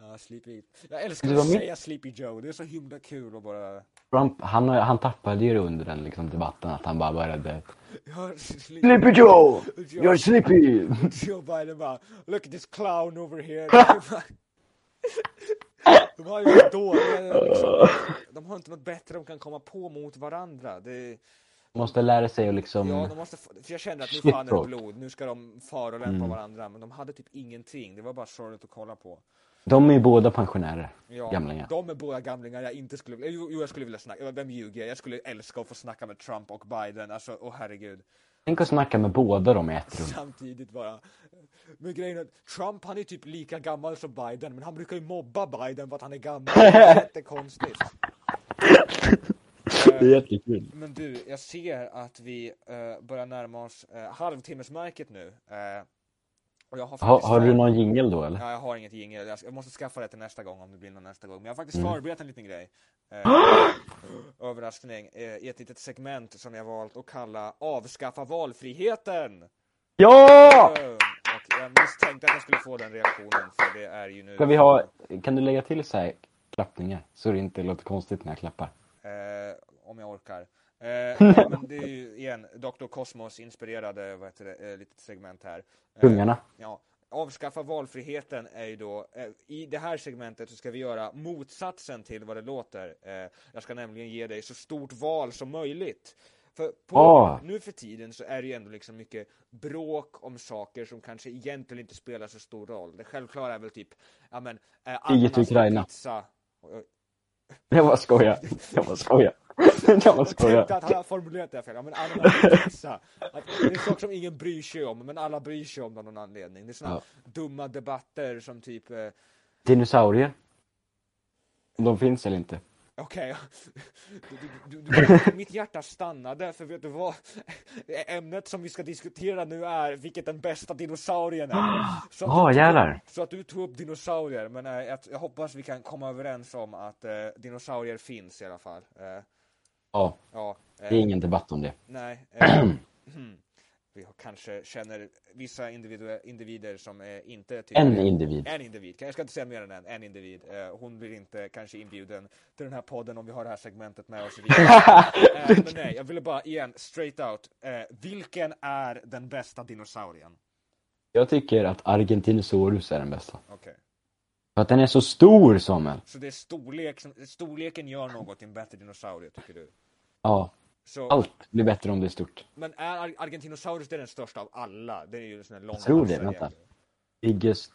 Ja, Sleepy. Jag älskar att säga Sleepy Joe. Det är så himla kul att bara... Trump, han, han tappade ju under den liksom, debatten att han bara började Ja, Sleepy Sleepy Joe! Joe. You're sleepy! Joe Biden bara, look at this clown over here. de har ju varit dåliga liksom. De har inte något bättre de kan komma på mot varandra. Det, Måste lära sig att liksom... ja, de måste, för jag kände att nu fan är det blod, nu ska de förolämpa varandra. Men de hade typ ingenting, det var bara sorgligt att kolla på. De är ju båda pensionärer. Ja, Gamlingar. De är båda gamlingar jag inte skulle, jo, jo jag skulle vilja snacka, vem ljuger jag? Jag skulle älska att få snacka med Trump och Biden, alltså åh herregud. Tänk att snacka med båda dem i ett rum. Samtidigt bara. Men grejen är att Trump han är typ lika gammal som Biden men han brukar ju mobba Biden för att han är gammal. Det är jättekonstigt. Det är jättekul. Men du, jag ser att vi eh, börjar närma oss uh, halvtimmesmärket nu. Har, Ha, faktiskt har du någon jingel då eller? Ja, jag har inget jingel. Jag, måste skaffa det till nästa gång om det blir någon nästa gång. Men jag har faktiskt Mm. förberett en liten grej. Eh, överraskning. Eh, I ett litet segment som jag valt att kalla Avskaffa valfriheten. Ja! Eh, Och jag misstänkte att jag skulle få den reaktionen för det är ju nu Ska vi ha, kan du lägga till så här klappningar? Så det inte låter konstigt när jag klappar. eh, om jag orkar. Eh, men det är ju igen Dr. Cosmos inspirerade vad heter det, eh, litet segment här. Eh, Kungarna. Ja, avskaffa valfriheten är ju då, eh, i det här segmentet så ska vi göra motsatsen till vad det låter. Jag ska nämligen ge dig så stort val som möjligt. För på, Ah. nu för tiden så är det ju ändå liksom mycket bråk om saker som kanske egentligen inte spelar så stor roll. Det självklara är väl typ, ja men, eh, ananas och Ukraina. pizza. Jag bara skojar. Jag bara skojar. Jag bara Jag skojar. tänkte att han har formulerat det fel. Ja, men pizza. Att det är saker som ingen bryr sig om, men alla bryr sig om av någon anledning. Det är såna Ja. dumma debatter som typ, eh, Dinosaurier. Om de finns eller inte. okej, du, mitt hjärta stannade, för vet du vad? Ämnet som vi ska diskutera nu är vilket den bästa dinosaurien är. Så att, Ah, tog jävlar. så att du tog upp dinosaurier, men eh, jag, jag hoppas vi kan komma överens om att eh, dinosaurier finns i alla fall. Eh, Ja, ja, det är eh, ingen debatt om det. Nej. Eh, vi kanske känner vissa individer som eh, inte tycker En individ. En individ, jag ska inte säga mer än en, en individ. Eh, hon blir inte kanske inbjuden till den här podden om vi har det här segmentet med oss. eh, men nej, jag ville bara igen, straight out. Eh, vilken är den bästa dinosaurien? Jag tycker att Argentinosaurus är den bästa. För att den är så stor, Samuel. Så det är storlek, som- storleken gör något till en bättre dinosaurie, tycker du? Ja, Så, allt blir bättre om det är stort. Men är Ar- Argentinosaurus det är den största av alla? Det är ju en sån här lång Jag tror det, vänta. Biggest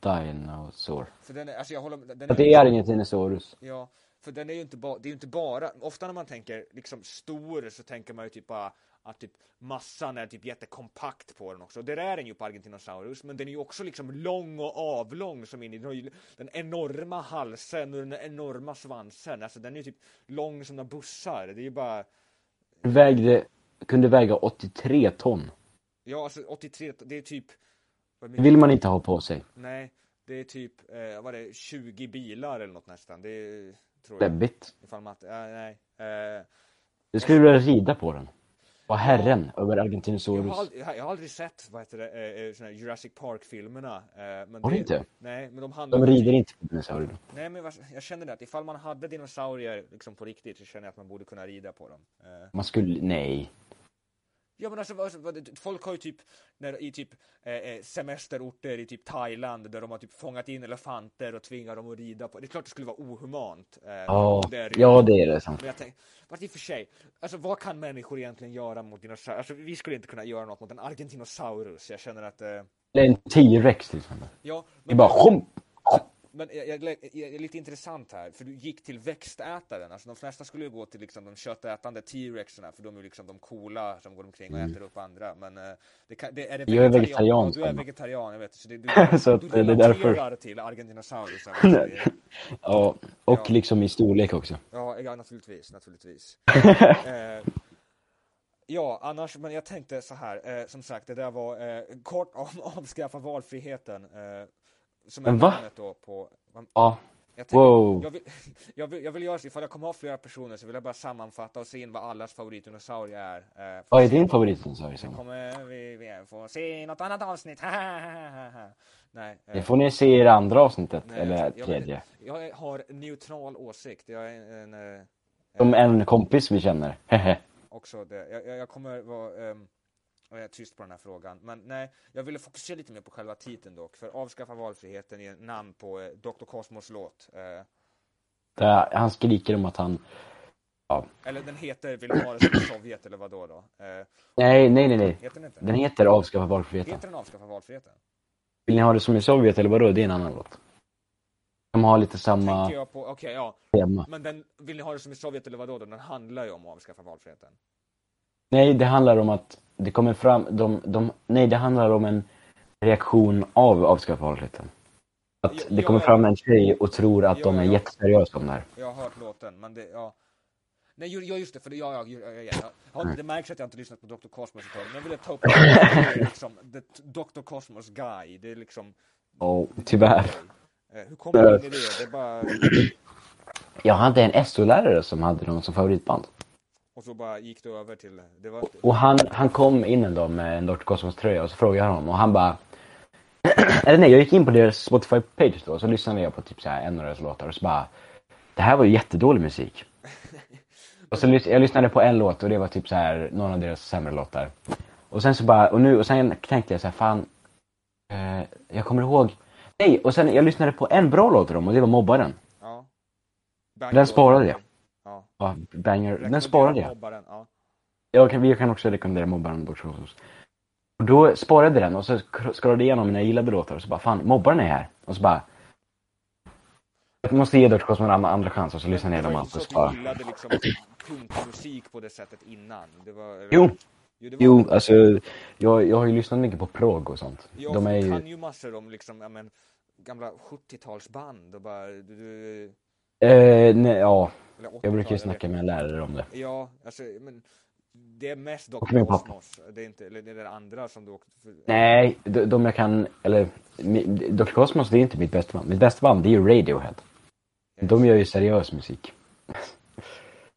dinosaur. För den är, alltså jag håller den Att det är Argentinosaurus. Ja, för den är ju inte bara, det är ju inte bara, ofta när man tänker liksom stor så tänker man ju typ bara att typ massan är typ jättekompakt på den också. Det är den ju på Argentinosaurus, men den är ju också liksom lång och avlång som in i den har ju den enorma halsen och den enorma svansen. Alltså den är ju typ lång som några bussar. Det är ju bara, Vägde, kunde väga 83 ton. ja alltså 83, det är typ Det vill man inte ha på sig. Nej, det är typ, eh, vad är det, 20 bilar eller något nästan. Det är, tror jag. Läbbigt. Ifall man, äh, nej. Eh, Du skulle vilja rida på den. Vara herren över Jag har, Argentinosaurus. jag har aldrig sett vad heter det, eh, eh, Jurassic Park-filmerna. Eh, men Har du inte? Nej, men de handlar De rider inte på dinosaurier. Nej, men jag känner det att ifall man hade dinosaurier liksom på riktigt så känner jag att man borde kunna rida på dem. Man skulle, nej. Ja, men alltså, folk har ju typ när, i typ eh, eh, semesterorter i typ Thailand där de har typ fångat in elefanter och tvingar dem att rida på. Det är klart det skulle vara ohumant. Eh, Ja, det är ja det är det sant. Men jag tänkte, fast i och för sig, alltså vad kan människor egentligen göra mot dinosaurier? Alltså vi skulle inte kunna göra något mot en Argentinosaurus. Jag känner att, eh, Eller en T-rex till exempel. ja, Det är bara sjump. Men jag, jag, jag, är lite intressant här, för du gick till växtätaren. Alltså de flesta skulle ju gå till liksom de köttätande T-rexerna, för de är ju liksom de coola som går omkring och äter upp andra. Men eh, det kan, det, är det Mm. Jag är vegetarian- du är vegetarian, jag vet. Så det, du, Så att du det är därför. till Argentinosaurus. Ja, och Ja. liksom i storlek också. Ja, ja naturligtvis, naturligtvis. eh, ja, annars, men jag tänkte så här, eh, som sagt, det där var eh, kort om avskaffa valfriheten. Eh, som är va? då på... Ja, Jag, tänker, Wow. jag, vill, jag, vill, jag vill göra så, ifall jag kommer ha flera personer så vill jag bara sammanfatta och se in vad allas favoritdinosaurie är. Eh, Vad är din favoritdinosaurie? Sen kommer vi, vi få se något annat avsnitt. Nej. eh, Det får ni se i det andra avsnittet, nej, eller jag, tredje. jag har neutral åsikt. Jag är en, eh, Som en kompis vi känner. Också det. Jag, kommer vara ehm, jag är tyst på den här frågan. Men nej, jag ville fokusera lite mer på själva titeln dock. För avskaffa valfriheten är namn på eh, Dr. Cosmos låt. Eh, Där han skriker om att han... Ja. eller den heter Vill du ha det som Sovjet eller vad då? då? Eh, Nej, nej, nej, nej. heter den inte? Den heter Avskaffa valfriheten. Heter den Avskaffa valfriheten? Vill ni ha det som i Sovjet eller vadå? Det är en annan låt. De har lite samma Tänker jag på, okej ja. tema. Men den, vill ni ha det som i Sovjet eller vad då? Den handlar ju om att avskaffa valfriheten. Nej, det handlar om att det kommer fram, de, de, nej det handlar om en reaktion av avskaffa valfriheten. Att Ja, det kommer ja. fram en tjej och tror att Ja, de är ja. jätteseriösa om det här. Jag har hört låten, men det, ja. Nej, ja just det, för det, ja, ja, ja, ja, ja. ja. Det märks att jag inte lyssnat på Dr. Cosmos ett tag, men jag ville ta upp det. Liksom, the Dr. Cosmos guy, det är liksom... Och tyvärr. Eh, Hur kommer du in i det? Det är bara... Jag hade en SO-lärare som hade dem som favoritband. Och så bara gick du över till... Det var... Och han, han kom in en dag med en Dr. Cosmos tröja och så frågade jag honom och han bara Eller nej, jag gick in på deras Spotify-page då och så lyssnade jag på typ så här en av deras låtar och så bara Det här var ju jättedålig musik. Och så lys- jag lyssnade på en låt och det var typ så här någon av deras sämre låtar. Och sen så bara, och nu, och sen tänkte jag så här, fan eh, Jag kommer ihåg Nej, och sen jag lyssnade på en bra låt av dem och det var Mobbaren. Ja. Den sparade jag. Ja. Banger. Den sparade jag. Mobbaren, ja. Jag kan, vi kan också rekommendera Mobbaren. Cosmos. Och då sparade jag den och så scrollade jag igenom mina gillade låtar och så bara, fan, Mobbaren är här. Och så bara, jag måste ge Dr. Cosmos en andra, chans och så lyssnade jag igenom allt och bara, du gillade liksom punkmusik på det sättet innan. Det var... Jo. Jo, var... jo, alltså, jag, jag har ju lyssnat mycket på prog och sånt. Ja, De är ju, kan ju massor om liksom, ja men, gamla 70-talsband och bara, du, eh, nej, ja, eller 80-tal, jag brukar ju snacka med en lärare om det. Ja, alltså, men det är mest pappa. Cosmos. Det är inte, eller det är det andra som du åkte för... Nej, de, de jag kan, eller, Dr. Cosmos det är inte mitt bästa band. Mitt bästa band det är ju Radiohead. De gör ju seriös musik.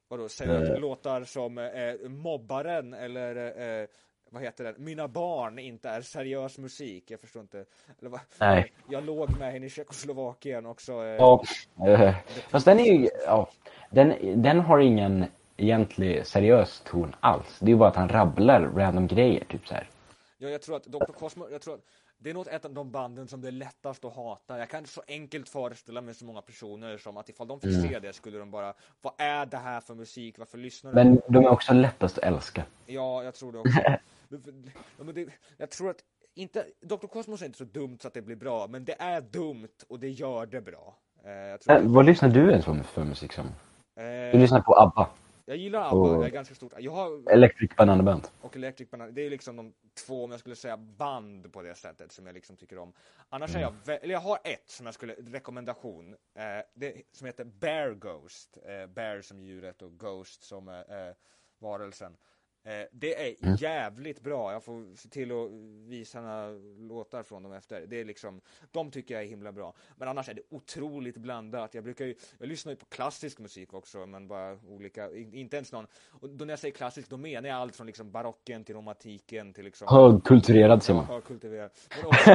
Vadå, säger Eh. du låtar som eh, Mobbaren eller eh, vad heter det? Mina barn inte är seriös musik. Jag förstår inte. Eller, vad? Nej. Jag låg med henne i Tjeckoslovakien också. Eh, Ja, eh, fast den är ju, ja, den, den har ingen egentlig seriös ton alls. Det är ju bara att han rabblar random grejer, typ så här. Ja, jag tror att Dr. Cosmo, jag tror att det är nog ett av de banden som det är lättast att hata. Jag kan så enkelt föreställa mig så många personer som att ifall de fick Mm. se det skulle de bara, vad är det här för musik? Varför lyssnar du? Men de är också lättast att älska. Ja, jag tror det också. ja, men det, jag tror att inte, Dr. Cosmos är inte så dumt så att det blir bra, men det är dumt och det gör det bra. Eh, jag, tror, Eh, vad lyssnar du ens på för musik som? Du eh, lyssnar på ABBA, jag gillar ABBA, och- jag är ganska stort. Jag har, Electric Banana Band. och Electric Banana, det är liksom de två, om jag skulle säga band på det sättet som jag liksom tycker om. Annars är jag, eller jag har ett som jag skulle, rekommendation, eh, det, som heter Bear Ghost. Eh, bear som djuret och Ghost som eh, eh, varelsen. Eh, det är jävligt bra, jag får se till att visa några låtar från dem efter. Det är liksom, de tycker jag är himla bra. Men annars är det otroligt blandat. Jag brukar ju, jag lyssnar ju på klassisk musik också, men bara olika, in- inte ens någon, och då när jag säger klassisk, då menar jag allt från liksom barocken till romantiken till liksom Högkulturerad Simon. Ja, kultiverad. Men också,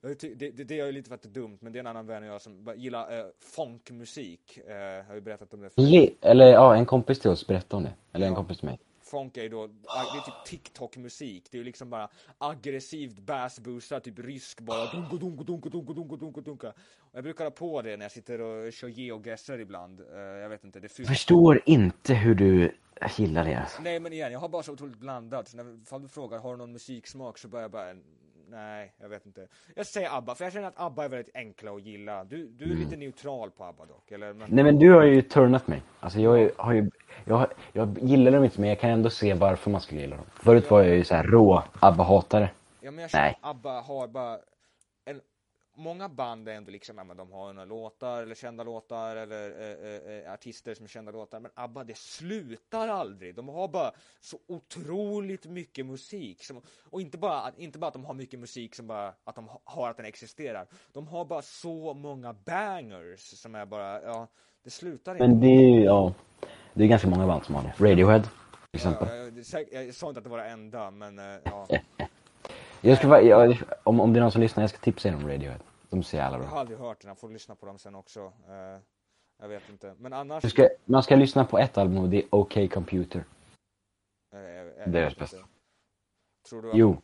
det, det, det är ju lite för att det är dumt, men det är en annan vän och jag som gillar eh, funkmusik. Eh, har ju berättat om det. Le- eller ja, en kompis till oss berättade om det. Eller en kompis till mig. Funk är ju då, det är typ TikTok-musik. Det är ju liksom bara aggressivt bassboostar, typ rysk bara dunka, dunka, dunka, dunka, dunka, dunka, dunka. Och jag brukar ha på det när jag sitter och kör geogesser ibland. Eh, jag vet inte, det fylls förstår inte hur du gillar det alltså. Nej men igen, jag har bara så otroligt blandat. Så när du frågar, har du någon musiksmak? Så börjar jag bara, nej, jag vet inte. Jag säger ABBA, för jag känner att ABBA är väldigt enkla att gilla. Du, du är Mm. lite neutral på ABBA dock, eller? Men, Nej men du har ju turnat mig. Alltså jag har ju, jag, jag gillar dem inte men jag kan ändå se varför man skulle gilla dem. Förut var jag ju så här rå ABBA-hatare. ja, men jag känner nej. att ABBA har bara många band är ändå liksom, ja, men de har några låtar eller kända låtar eller eh, eh, artister som är kända låtar. Men ABBA, det slutar aldrig. De har bara så otroligt mycket musik. Som, och inte bara, inte bara att de har mycket musik som bara att de har att den existerar. De har bara så många bangers som är bara, ja, det slutar inte. Men det är ju, ja. Det är ganska många band som har det. Radiohead, till exempel. Ja, jag, jag, jag sa inte att det var det enda, men eh, ja. Jag ska vara, jag, om, om det är någon som lyssnar, jag ska tipsa er om Radiohead. De är så jävla Jag har bra. aldrig hört den, jag får lyssna på dem sen också. Eh, jag vet inte. Men annars... Ska, man ska lyssna på ett album och det är OK Computer. jag Det är deras bästa. Tror du att... Jo.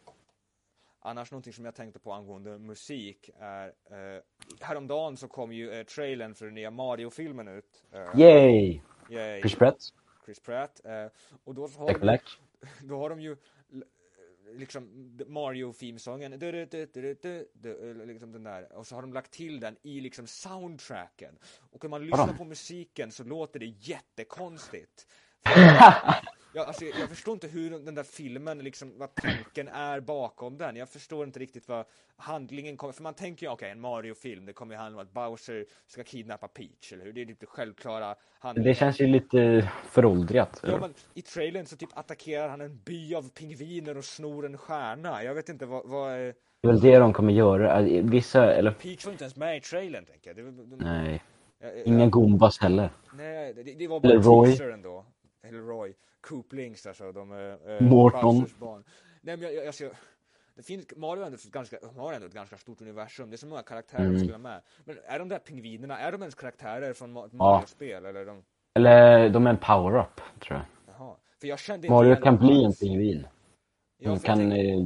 Annars någonting som jag tänkte på angående musik är... Eh, häromdagen så kom ju eh, trailern för den nya Mario-filmen ut. Eh, Yay! yay, Chris Pratt, Chris Pratt. Eh, och då har, Jack de, Black. då har de ju liksom du, du, eh, liksom den där, och så har de lagt till den i liksom soundtracken. Och om man lyssnar på musiken så låter det jättekonstigt. Jag, alltså, jag jag förstår inte hur den där filmen, liksom, vad tanken är bakom den. Jag förstår inte riktigt vad handlingen kommer, för man tänker ju okej, en Mario-film, det kommer ju handla om att Bowser ska kidnappa Peach, eller hur? Det är lite självklara handlingar. Det känns ju lite föråldrat. Ja, men i trailern så typ attackerar han en by av pingviner och snor en stjärna. Jag vet inte vad, vad. Det är väl det de kommer göra. Alltså, Vissa, eller Peach var inte ens med i trailern, tänker jag. Det, de, nej. Inga Goombas heller. Nej, det, det var bara Eller Roy. ändå. Eller Roy. Cooplings, alltså. De, eh, Morton. Barn. Nej, men jag, jag, alltså, det finns, Mario ändå ganska, har ändå ett ganska stort universum. Det är så många karaktärer Mm. de skulle ha med. Men är de där pingvinerna, är de ens karaktärer från Ma- Mario-spel? Eller är de, Eller de är en power-up, tror jag. jaha. För jag kände Mario kan bli en pingvin. Ja, jag kan, tänkte- eh,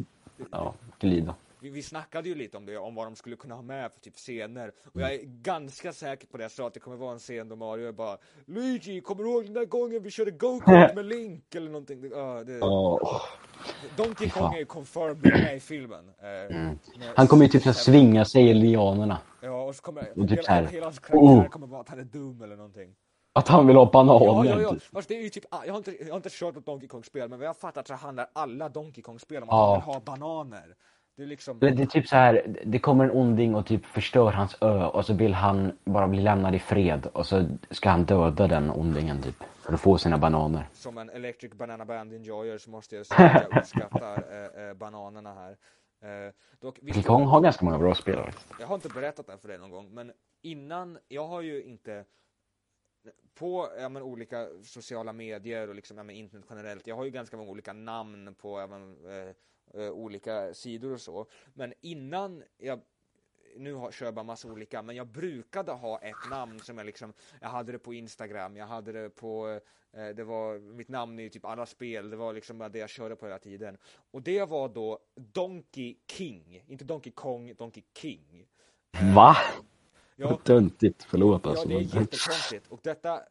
ja, glida. Vi, vi snackade ju lite om det, om vad de skulle kunna ha med för typ scener. Och jag är ganska säker på det, jag sa att det kommer vara en scen då Mario är bara Luigi, kommer du ihåg den där gången vi körde go-kart med Link? Eller någonting. Ja, det, Åh. Donkey Kong är ju confirmed med i filmen. Eh, med- Han kommer ju typ här svinga sig i lianerna. Ja, och så kommer Och typ hela, hela hans karaktär oh. kommer vara att han är dum eller någonting. Att han vill ha Ja, bananer. ja, ja. typ. Det är typ, ah, jag har inte, jag har inte kört något Donkey Kong-spel, men vad jag har fattat så handlar alla Donkey Kong-spel om att Ja. han vill ha bananer. Det är liksom... Det är typ så här, det kommer en onding och typ förstör hans ö och så vill han bara bli lämnad i fred och så ska han döda den ondingen typ. För att få sina bananer. som en Electric Banana Band enjoyer så måste jag säga att jag uppskattar eh, eh, bananerna här. Eh, dock, visst, Kong har ganska många bra spelare. jag har inte berättat det för dig någon gång, men innan, jag har ju inte på ja, men, olika sociala medier och liksom, ja, men, internet generellt, jag har ju ganska många olika namn på ja, men, eh, eh, olika sidor och så, men innan jag nu har, kör jag bara massa olika, men jag brukade ha ett namn som jag liksom, jag hade det på Instagram, jag hade det på, eh, det var mitt namn i typ alla spel, det var liksom det jag körde på hela tiden. Och det var då Donkey King, inte Donkey Kong, Donkey King. Va? Ja, Vad töntigt, förlåt ja alltså. det är jättekonstigt. Och detta,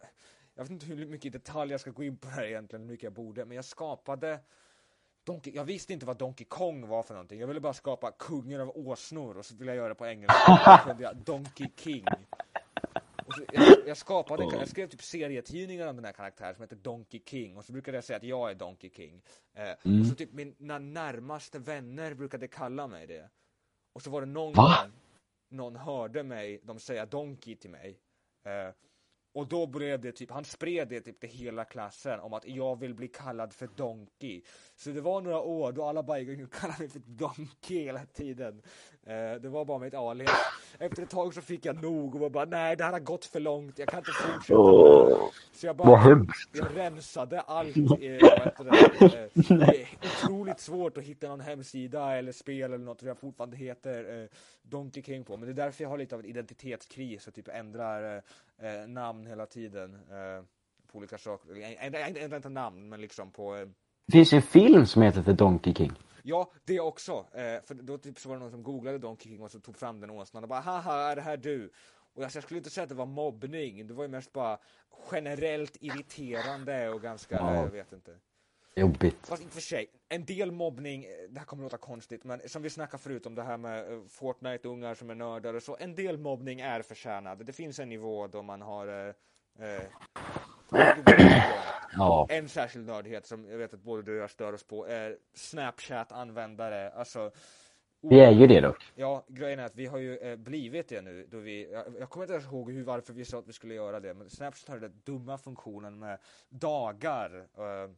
jag vet inte hur mycket detalj jag ska gå in på det här egentligen, hur mycket jag borde, men jag skapade Donkey, jag visste inte vad Donkey Kong var för någonting. Jag ville bara skapa kungen av åsnor och så ville jag göra det på engelska. Kunde jag Donkey King. Och så, jag, jag skapade, jag skrev typ serietidningar om den här karaktären som heter Donkey King och så brukade jag säga att jag är Donkey King. Eh, Och så typ mina närmaste vänner brukade kalla mig det. Och så var det någon Va? gång någon hörde mig, de säga Donkey till mig. Eh, och då blev det typ, han spred det typ till hela klassen om att jag vill bli kallad för Donkey. Så det var några år då alla bara gick och kallade mig för Donkey hela tiden. Eh, det var bara mitt alias. Efter ett tag så fick jag nog och var bara nej det här har gått för långt, jag kan inte fortsätta det. Så jag Vad bara jag rensade allt. Eh, vad det? Eh, det är otroligt svårt att hitta någon hemsida eller spel eller något som jag fortfarande heter eh, Donkey King på. Men det är därför jag har lite av en identitetskris och typ ändrar eh, eh, namn hela tiden. Eh, på olika saker. Inte, ändrar inte namn men liksom på eh, Det finns ju en film som heter The Donkey King. Ja, det också. Eh, för då typ så var det någon som googlade Donkey King och så tog fram den åsnan och bara haha, är det här du? Och alltså, jag skulle inte säga att det var mobbning, det var ju mest bara generellt irriterande och ganska, Ja. jag vet inte. Jobbigt. Fast i och för sig, en del mobbning, eh, det här kommer låta konstigt, men som vi snackade förut om det här med eh, Fortnite-ungar som är nördar och så, en del mobbning är förtjänad. Det finns en nivå då man har eh, eh, Ja. en särskild nördhet som jag vet att både du och jag stör oss på är Snapchat-användare. Alltså, Vi är ju det dock. Ja, grejen är att vi har ju blivit det nu. Då vi, jag, jag kommer inte ens ihåg hur, varför vi sa att vi skulle göra det. Men Snapchat har den dumma funktionen med dagar. Eh,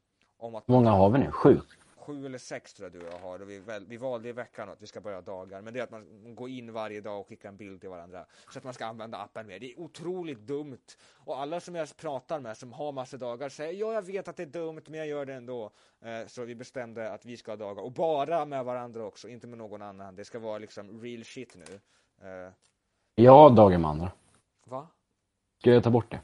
om att många har vi nu? Sju? sju eller sex tror jag du och jag har. Och vi, väl, vi valde i veckan att vi ska börja dagar. Men det är att man går in varje dag och skickar en bild till varandra. Så att man ska använda appen mer. Det är otroligt dumt. Och alla som jag pratar med som har massa dagar säger ja, jag vet att det är dumt, men jag gör det ändå. Eh, så vi bestämde att vi ska ha dagar. Och bara med varandra också, inte med någon annan. Det ska vara liksom real shit nu. Eh, Jag har dagar med andra. va? Ska jag ta bort det?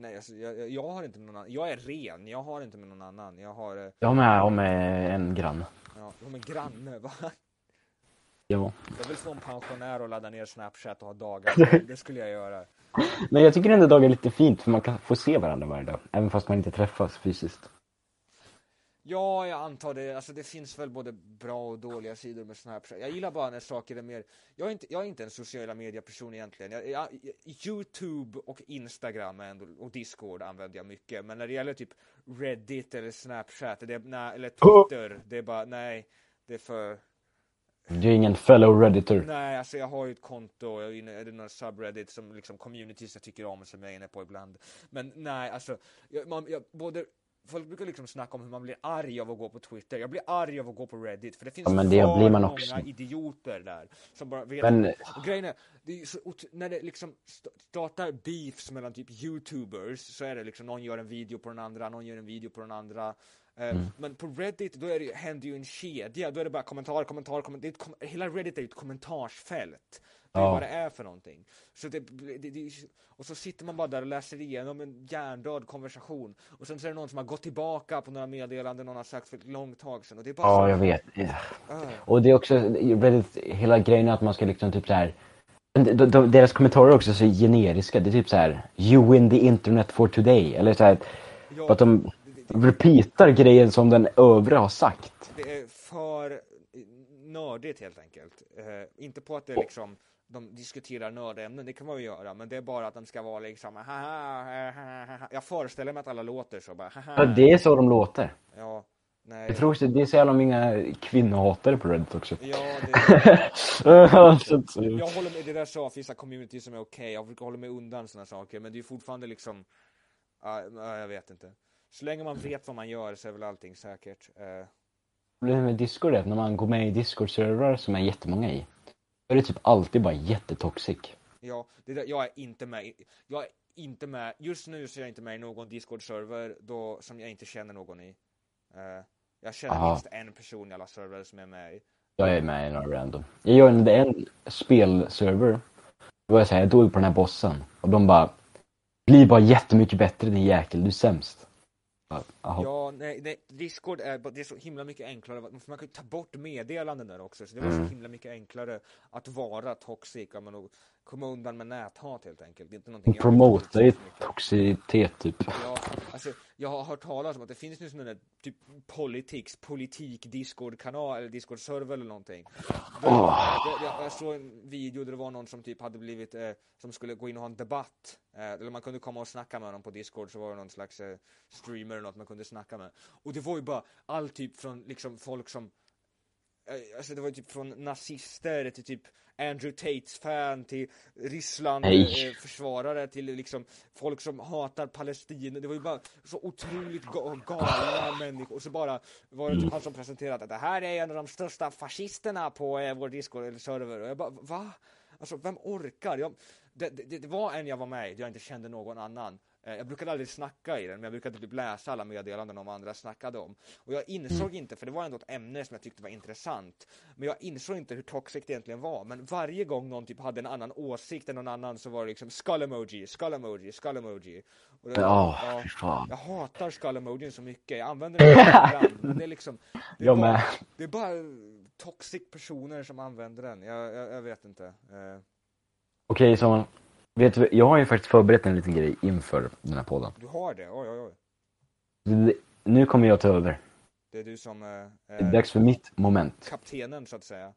Nej, alltså, jag, jag- har inte med någon annan. Jag är ren, jag har inte med någon annan. Jag har, eh, Jag har med, jag har med en granne. ja, jag har med granne, va? Ja. Jag vill få en pensionär att ladda ner Snapchat och ha dagar. Det skulle jag göra. Men jag tycker ändå dagar är lite fint för man kan få se varandra varje dag. Även fast man inte träffas fysiskt. Ja, jag antar det. Alltså det finns väl både bra och dåliga sidor med Snapchat. Jag gillar bara när saker är mer... Jag är inte, jag är inte en sociala medieperson egentligen. Jag, jag, Youtube och Instagram ändå, och Discord använder jag mycket. Men när det gäller typ Reddit eller Snapchat det nej, eller Twitter, det är bara nej. Det är för... Du är ingen fellow redditor. Nej, alltså jag har ju ett konto, och jag är inne, är det några subreddit som liksom communities jag tycker om som jag är inne på ibland. Men nej, alltså, jag, man, jag, både Folk brukar liksom snacka om hur man blir arg av att gå på Twitter. Jag blir arg av att gå på Reddit, för det finns Ja, men det för blir man många också. idioter där. Som bara vet Men- och grejen är, det är så, när det liksom st- startar beefs mellan typ youtubers så är det liksom någon gör en video på den andra, någon gör en video på den andra. Eh, Mm. Men på Reddit då är det, händer ju en kedja, då är det bara kommentar, kommentar, kommentar. Det är ett kom- hela Reddit är ju ett kommentarsfält. Det är Ja. vad det är för någonting. Så det, det, det, och så sitter man bara där och läser igenom en hjärndöd konversation. Och sen så är det någon som har gått tillbaka på några meddelanden någon har sagt för ett långt tag sedan. Och det är bara Ja, så, jag vet. ah. Och det är också, Reddit, hela grejen att man ska liksom typ så här. de, de, de, deras kommentarer är också så generiska. Det är typ så här. You win the internet for today. Eller så här. Ja, att de repeatar grejen som den övriga har sagt. det är för nördigt helt enkelt. Eh, inte på att det är liksom de diskuterar nördämnen, det kan man ju göra, men det är bara att de ska vara liksom haha, haha. Jag föreställer mig att alla låter så bara haha. Ja, det är så de låter. Ja, nej. Jag tror också, det är så jävla många kvinnohatare på Reddit också. Ja, det, så- jag håller med, det där sa vissa community som är okej, jag brukar hålla mig undan sådana saker, men det är fortfarande liksom, ja, ja, jag vet inte. Så länge man vet vad man gör så är väl allting säkert. Eh, Problemet med Discord är att när man går med i Discord-servrar som är jättemånga i, är det typ alltid bara jättetoxic. Ja, det där, jag är inte med. Jag är inte med. Just nu så är jag inte med i någon Discord-server då, som jag inte känner någon i. Eh, jag känner Aha. minst en person i alla server som jag är med i. Jag är med i några random. Jag joinade en spelserver. Då var jag såhär, jag dog på den här bossen. Och de bara, bli bara jättemycket bättre din jäkel, du är sämst. Ja, nej, nej, Discord är, det är så himla mycket enklare. Man kan ju ta bort meddelanden där också. Så det var Mm. så himla mycket enklare att vara toxic. Men att komma undan med näthat helt enkelt. Det är inte någonting Promota mycket. toxicitet typ. Ja, jag har hört talas om att det finns nu sån där typ politics, politik Discord-kanal eller Discord-server eller någonting. Där, Åh. jag, jag, jag såg en video där det var någon som typ hade blivit, eh, som skulle gå in och ha en debatt. Eh, eller man kunde komma och snacka med honom på Discord så var det någon slags eh, streamer eller något man kunde snacka med. Och det var ju bara all typ från liksom folk som Alltså det var typ från nazister till typ Andrew Tates fan till Ryssland eh, försvarare till liksom folk som hatar Palestina. Det var ju bara så otroligt ga- galna människor. Och så bara var det typ han som presenterade att det här är en av de största fascisterna på eh, vår Discord-server. Och jag bara, va? Alltså vem orkar? Jag, det, det, det var en jag var med i, där jag inte kände någon annan. Eh, Jag brukade aldrig snacka i den, men jag brukade typ läsa alla meddelanden om andra snackade om. Och jag insåg inte, för det var ändå ett ämne som jag tyckte var intressant. Men jag insåg inte hur toxic det egentligen var. Men varje gång någon typ hade en annan åsikt än någon annan så var det liksom skull emoji, skull emoji, skull emoji. Och det, Ja, ja, fan. jag hatar skull emojin så mycket. Jag använder den ibland. Det är liksom, det är bara, det är bara toxic personer som använder den. Jag, jag, jag vet inte. Eh, Okej Samuel. Vet du, jag har ju faktiskt förberett en liten grej inför den här podden. du har det? Oj, oj, oj. Nu kommer jag ta över. Det är du som eh, Det är dags för mitt moment. kaptenen så att säga.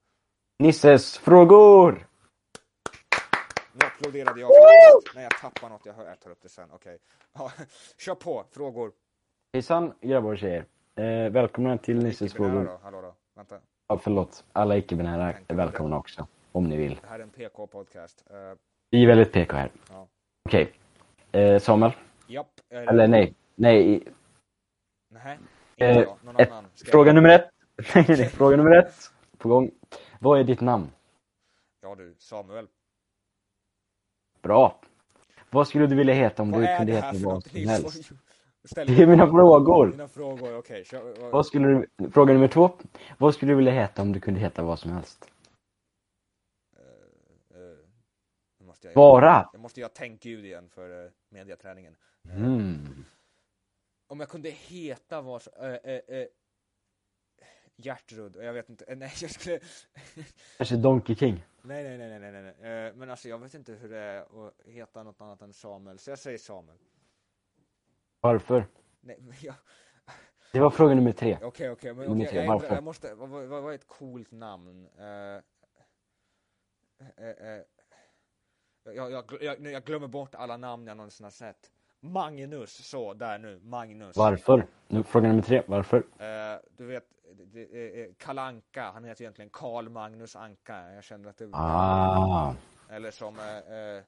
Nisses frågor! Nu applåderade jag. Nej, jag tappar något. Jag, hör, jag tar upp det sen. Okej. Ja, kör på. Frågor. Hejsan grabbar och tjejer. Eh, välkomna till Nisses frågor. då? Hallå då. Vänta. Ja, förlåt. Alla icke-binära är välkomna också. Om ni vill. Det här är en PK-podcast. Uh, Vi är väldigt PK här. Ja. Okej. Eh, Samuel? japp. Eller nej. Nej. Nej, Eh, jag. Ett, jag- fråga nummer ett. Nej, nej. Fråga nummer ett. På gång. Vad är ditt namn? Ja du, Samuel. Bra. Vad skulle du vilja heta om Vad du kunde heta vad som helst? Ställ Det är mina frågor. Mina frågor, okej. kör- Vad skulle du... Fråga nummer två. Vad skulle du vilja heta om du kunde heta vad som helst? Eh, eh, nu måste jag, Bara. Jag måste göra tänk Gud igen för uh, mediaträningen. Mm. Om jag kunde heta vad som... eh, eh, eh, Gertrud, och jag vet inte, eh, nej jag skulle... Kanske Donkey King. nej, nej, nej, nej, nej, nej. Eh, men alltså jag vet inte hur det är att heta något annat än Samuel, så jag säger Samuel. Varför? Nej, men jag... Det var fråga nummer tre. Okej, okej, men Nummer okej, tre, jag, varför? jag måste, vad, vad, vad är ett coolt namn? Eh, eh, eh, jag, jag, jag, jag glömmer bort alla namn jag någonsin har sett. Magnus, så, där nu, Magnus. Varför? Nu, fråga nummer tre. Varför? Eh, du vet, Kalanka, han heter egentligen Karl Magnus Anka. Jag kände att det Ah. Eller som, eh, eh,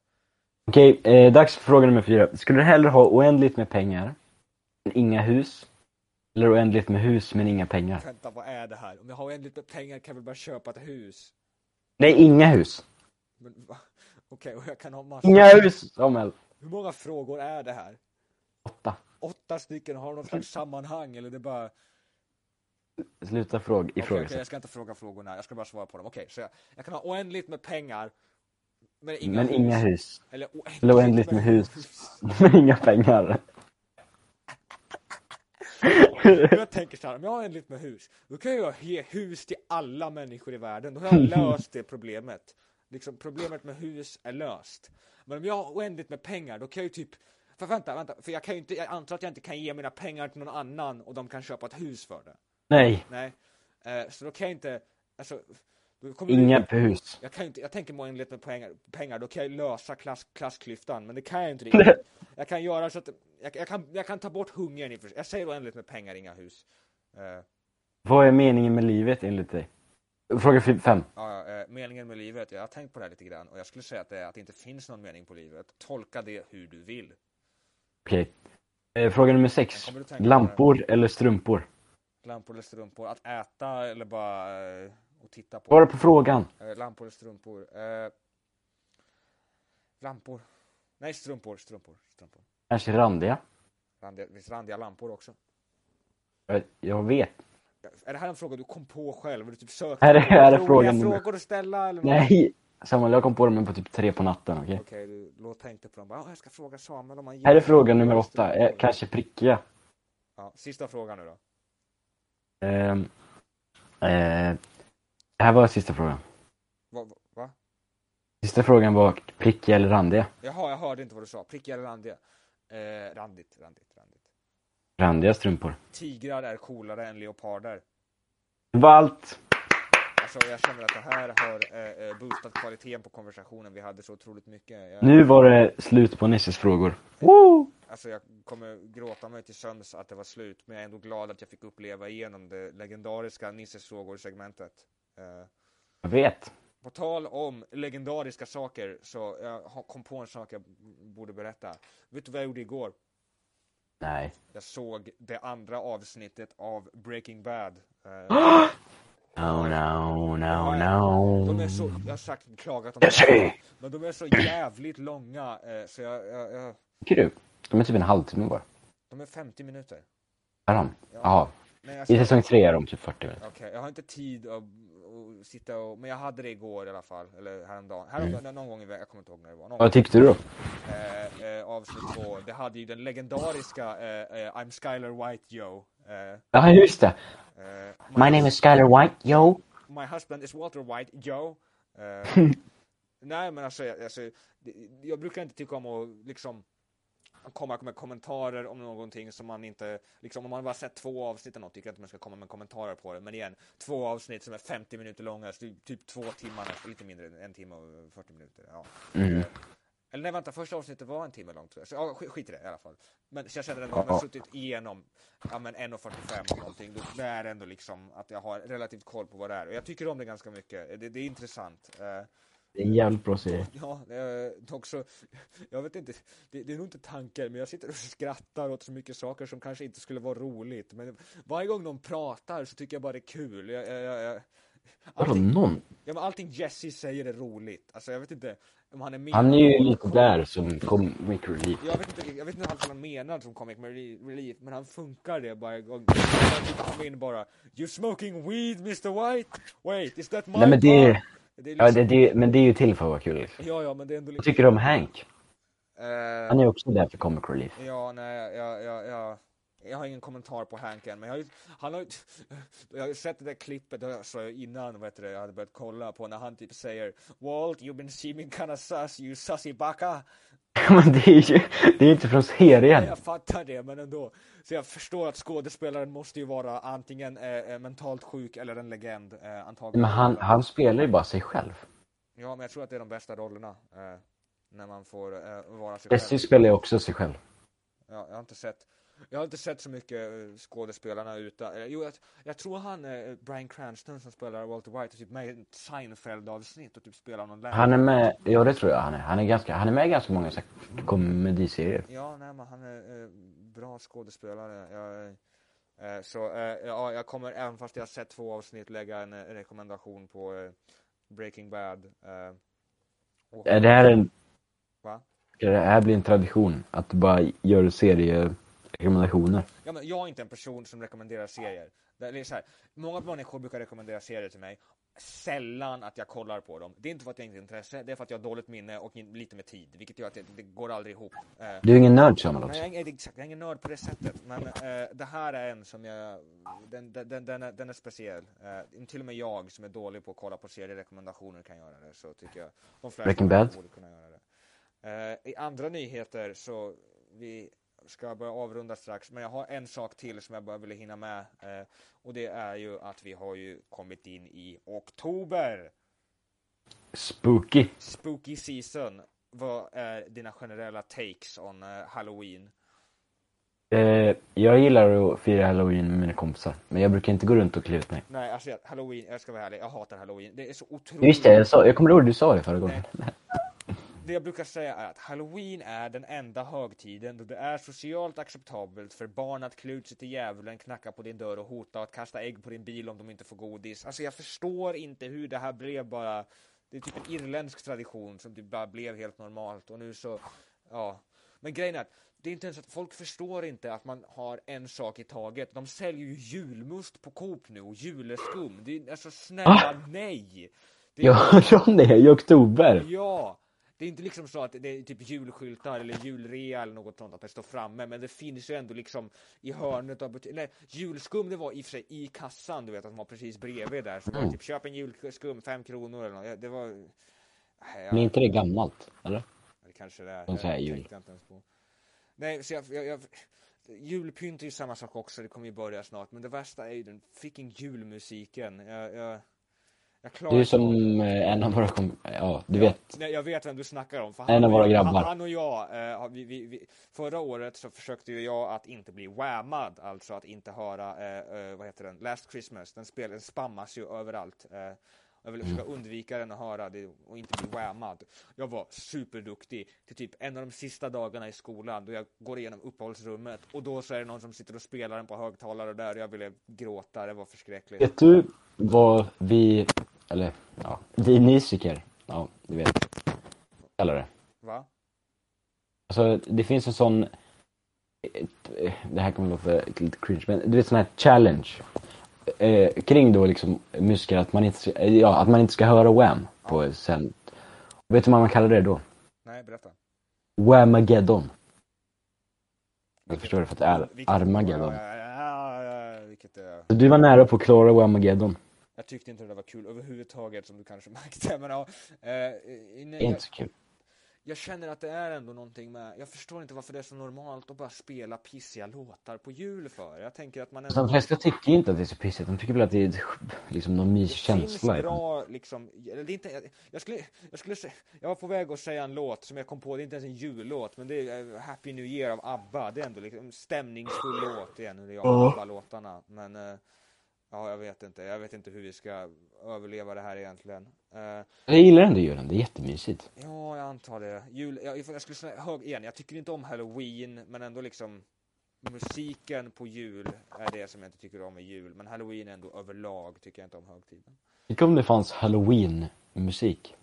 Okej, eh, dags för fråga nummer fyra. Skulle du hellre ha oändligt med pengar, men inga hus? Eller oändligt med hus, men inga pengar? vänta vad är det här? Om jag har oändligt med pengar kan jag väl bara köpa ett hus? Nej, inga hus. Men Okej, och jag kan ha massa... Inga hus, Samuel. Hur många frågor är det här? Åtta. Åtta stycken, har de något slags sammanhang eller det är bara... Sluta fråga, ifrågasätt. okej, jag ska inte fråga frågorna, jag ska bara svara på dem. Okej, så jag, jag kan ha oändligt med pengar, men inga Men hus. inga hus. Eller oändligt, Eller oändligt med hus. Men inga pengar. Jag tänker så här, om jag har oändligt med hus, då kan jag ge hus till alla människor i världen. Då har jag löst det problemet. Liksom, problemet med hus är löst. Men om jag har oändligt med pengar, då kan jag ju typ för vänta, vänta, för jag kan ju inte, jag antar att jag inte kan ge mina pengar till någon annan och de kan köpa ett hus för det. Nej, Nej, eh, så då kan jag inte, alltså, inga hus. Jag kan ju inte, jag tänker mig oändligt med pengar, pengar, då kan jag lösa klass, klassklyftan, men det kan jag inte riktigt. Jag kan göra så att, jag, jag, kan, jag kan ta bort hungern i. Jag säger oändligt med pengar, inga hus. Eh, Vad är meningen med livet enligt dig? Fråga fem. ja, eh, meningen med livet, jag har tänkt på det här lite grann och jag skulle säga att det är att det inte finns någon mening på livet. Tolka det hur du vill. Okej. Eh, fråga nummer sex. Lampor eller strumpor? Lampor eller strumpor, att äta eller bara eh, att titta på. Svara på frågan. Lampor eller strumpor. Lampor. Nej, strumpor, strumpor, strumpor. Kanske randiga? Randiga, visst randiga lampor också? Jag vet. Är det här en fråga du kom på själv? Du typ sökte är- här är roliga frågan frågor att ställa eller? Nej! Samuel, jag kom på dem på typ tre på natten, okej? Okej, du låt tänkte på dem. Bara, "Ah, jag ska fråga Samuel om han Här är gillar fråga nummer åtta. Eh, strumpor." kanske prickiga. Ja, sista frågan nu då. Ehm, eh, det här var sista frågan. Va- va? Sista frågan var prickiga eller randiga? Jaha, jag hörde inte vad du sa. Prickiga eller randiga? Eh, randigt, randigt, randigt. Randiga strumpor. Tigrar är coolare än leoparder. Det var allt! Alltså, jag känner att det här har eh, eh, boostat kvaliteten på konversationen. Vi hade så otroligt mycket. Jag, Nu var det slut på Nisses frågor. Woo! Alltså, jag kommer gråta mig till sömns att det var slut. Men jag är ändå glad att jag fick uppleva igenom det legendariska Nisses frågor-segmentet. Eh, Jag vet. På tal om legendariska saker så jag kom på en sak jag borde berätta. Vet du vad jag gjorde igår? Nej. Jag såg det andra avsnittet av Breaking Bad. Eh, No, no, no, De är så, jag har sagt klagat om ser. men de är så jävligt långa eh, så jag, jag, jag, Tycker du? De är typ en halvtimme bara. de är 50 minuter. Är de? Jaha. Nej, I alltså, säsong tre är de typ 40 minuter. Okej, jag har inte tid att sitta och, men jag hade det igår i alla fall, eller häromdagen. Häromdagen, någon gång i veckan, jag kommer inte ihåg när det var. Vad tyckte du då? eh, eh, avsnitt två, det hade ju den legendariska eh, eh, I'm Skyler White Joe. Eh, Ja, just det. eh, My name is Skyler White, yo. My husband is Walter White. Eh, nej men alltså, jag- alltså jag brukar inte tycka om att liksom komma med kommentarer om någonting som man inte, liksom om man bara sett två avsnitt eller något tycker jag inte man ska komma med kommentarer på det. Men igen, två avsnitt som är 50 minuter långa, typ två timmar, lite mindre, en timme och 40 minuter. Ja. Mm. Eh, Eller nej vänta, första avsnittet var en timme långt tror jag. Så ja, sk- skit i det i alla fall. Men jag känner ändå, om jag har suttit igenom, ja men 1.45 eller någonting, då det är ändå liksom att jag har relativt koll på vad det är. Och jag tycker om det ganska mycket. Det, det är intressant. Eh, Det jävligt bra serie. Ja, eh, också, jag vet inte, det, det är nog inte tanken, men jag sitter och skrattar åt så mycket saker som kanske inte skulle vara roligt. Men varje gång någon pratar så tycker jag bara det är kul. Jag, jag, jag, allting, någon? ja, men allting Jesse säger är roligt. Alltså jag vet inte om han är med. Han är ju lite där som comic relief. Jag vet inte, jag vet inte alls vad han menar som comic relief, men han funkar det varje gång. Han kommer in bara You smoking weed Mr White? Wait, is that my Nej men det bar?" Det är ja, liksom, det, det, men det är ju till för att vara kul. Liksom. ja, ja, men det är ändå Vad liksom, tycker du om Hank? eh, Han är också där för comic relief. Ja, nej, jag, jag, jag, jag har ingen kommentar på Hank än, men jag har ju, han har ju, jag har ju sett det där klippet, jag innan, vet du, jag hade börjat kolla på när han typ säger Walt, you've been seeming kinda sus, you sussy backa. Men det är ju det är inte från serien. Jag fattar det, men ändå. Så jag förstår att skådespelaren måste ju vara antingen eh, eh, mentalt sjuk eller en legend, eh, antagligen. Men han, han spelar ju bara sig själv. Ja, men jag tror att det är de bästa rollerna, eh, när man får eh, vara sig Jesse själv. spelar ju också sig själv. Ja, jag har inte sett jag har inte sett så mycket eh, skådespelarna ute. Eh, Jo, jag, jag tror han, eh, Bryan Cranston som spelar Walter White, är typ med i ett Seinfeld-avsnitt och typ spelar någon lärare. Han är med, ja det tror jag han är. Han är, ganska, han är med i ganska många komediserier. Ja, nej men han är eh, bra skådespelare. Jag, eh, så ja, jag kommer, även fast jag har sett två avsnitt, lägga en rekommendation på Breaking Bad. Och, Är det här en, Va? det här blir en tradition? Att du bara gör serierekommendationer? Ja, men jag är inte en person som rekommenderar serier. Det är så här, många människor brukar rekommendera serier till mig. Sällan att jag kollar på dem. Det är inte för att jag inte har intresse, det är för att jag har dåligt minne och lite med tid. Vilket gör att det, det går aldrig ihop. Eh, Du är ingen nörd Samuel Nej, också? jag, är, exakt, jag är ingen nörd på det sättet. Men eh, det här är en som jag... Den, den, den, den, är, den är speciell. Eh, till och med jag som är dålig på att kolla på serierekommendationer kan göra det. Så tycker jag de flesta borde kunna göra det. Eh, I andra nyheter så vi ska börja avrunda strax. Men jag har en sak till som jag bara ville hinna med. Eh, och det är ju att vi har ju kommit in i oktober. Spooky. Spooky season. Vad är dina generella takes on eh, Halloween? Eh, jag gillar att fira halloween med mina kompisar. Men jag brukar inte gå runt och klä ut mig. Nej, alltså jag- halloween, jag ska vara ärlig, jag hatar halloween. Det är så otroligt. Just det, jag, sa, jag kommer ihåg du sa det förra gången. Det jag brukar säga är att halloween är den enda högtiden då det är socialt acceptabelt för barn att klä ut sig till djävulen, knacka på din dörr och hota att kasta ägg på din bil om de inte får godis. Alltså jag förstår inte hur det här blev bara det är typ en irländsk tradition som typ bara blev helt normalt och nu så, ja. Men grejen är att det är inte ens att folk förstår inte att man har en sak i taget. De säljer ju julmust på Coop nu och juleskum. Det är alltså snälla nej! Det är, Ja, från det i oktober. Ja! Det är inte liksom så att det är typ julskyltar eller julrea eller något sånt att det står framme, men det finns ju ändå liksom i hörnet av butiken. Nej, julskum det var i och för sig i kassan, du vet att de var precis bredvid där. Så var det typ köp en julskum, fem kronor eller något. Det var... Nej, Men jag, är inte det gammalt? Eller? det kanske det är. De säger Jag jul. tänkte inte ens på. Nej, så jag, jag, jag Julpynt är ju samma sak också, det kommer ju börja snart. Men det värsta är ju den freaking julmusiken. Jag, jag, jag Du är som eh, en av våra. Ja, du vet. Nej, jag vet vem du snackar om. För En av våra grabbar. Han, han och jag, eh, vi, vi, vi, förra året så försökte ju jag att inte bli whammad, alltså att inte höra, eh, eh, vad heter den, Last Christmas, den spelen spammas ju överallt. Eh, jag ville försöka Mm. undvika den och höra det och inte bli whammad. Jag var superduktig till typ en av de sista dagarna i skolan då jag går igenom uppehållsrummet och då så är det någon som sitter och spelar den på högtalare där och jag ville gråta, det var förskräckligt. Vet du vad vi, eller ja, vi musiker, ja du vet, kallar det. Va? Alltså det finns en sån, det här kommer låta lite cringe, men du vet sån här challenge. Eh, kring då liksom musiker, att man inte ska, eh, ja, att man inte ska höra Wham på sen. Vet du vad man kallar det då? Nej, berätta. Whamageddon. Jag förstår det för att det är Vilket- Armageddon. Ja, ja, ja, vilket. Så du var nära på att klara Whamageddon. Jag tyckte inte det var kul överhuvudtaget som du kanske märkte. Men ja, eh, inte så kul. jag känner att det är ändå någonting med, jag förstår inte varför det är så normalt att bara spela pissiga låtar på jul för. Jag tänker att man Alltså, de flesta tycker inte att det är så pissigt. De tycker väl att det är liksom någon myskänsla. Det finns bra, liksom, eller det är inte, jag, jag skulle, jag skulle säga, jag var på väg att säga en låt som jag kom på, det är inte ens en jullåt, men det är eh, Happy New Year av ABBA, det är ändå liksom en stämningsfull låt igen, det är av ABBA-låtarna, men eh, ja, jag vet inte, jag vet inte hur vi ska överleva det här egentligen. Eh, Jag gillar ändå julen, det är jättemysigt. Ja, jag antar det. Jul, jag, jag skulle säga hög igen, jag tycker inte om halloween, men ändå liksom musiken på jul är det som jag inte tycker om i jul. Men halloween ändå överlag tycker jag inte om högtiden. Tänk om det fanns halloween-musik.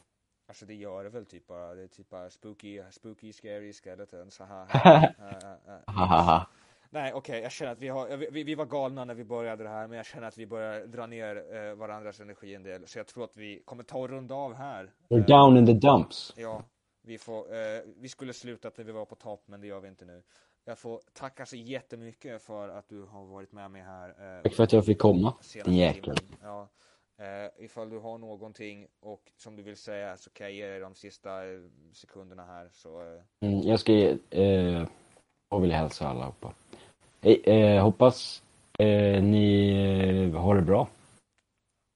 Alltså det gör det väl typ bara, det är typ bara spooky, spooky, scary skeleton, så Nej, okej, jag känner att vi har, vi, vi var galna när vi började det här, men jag känner att vi börjar dra ner eh, varandras energi en del. Så jag tror att vi kommer ta och runda av här. We're down in the dumps. Ja, vi får, eh, vi skulle slutat när vi var på topp, men det gör vi inte nu. Jag får tacka så jättemycket för att du har varit med mig här. Eh, Tack för att jag fick komma. Din jäkel. Ja. Eh, ifall du har någonting och som du vill säga så kan jag ge dig de sista eh, sekunderna här. Så, eh, Mm, jag ska ge, eh, och vill hälsa allihopa. Eh, eh, hoppas eh, ni eh, har det bra.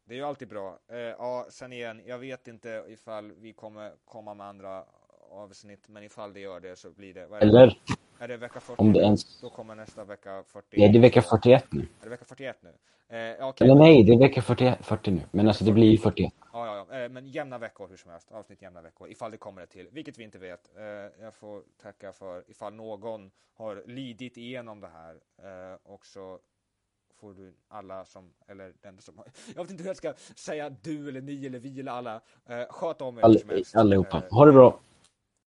det är ju alltid bra. Eh, ja, sen igen, jag vet inte ifall vi kommer komma med andra avsnitt, men ifall det gör det så blir det? Eller Är det vecka 40? om det ens... Då kommer nästa vecka 40. Ja, det är vecka 41 nu. Är det vecka 41 nu? Eh, okej. Eller nej, det är vecka 40, 40 nu. Men alltså det blir ju 41. Ja, ja, ja. Eh, men jämna veckor hur som helst. Avsnitt jämna veckor. Ifall det kommer det till. Vilket vi inte vet. Eh, jag får tacka för ifall någon har lidit igenom det här. Eh, och så får du alla som, eller den som har, jag vet inte hur jag ska säga du eller ni eller vi eller alla. Eh, sköt om er All, allihopa. Eh, Ha det bra.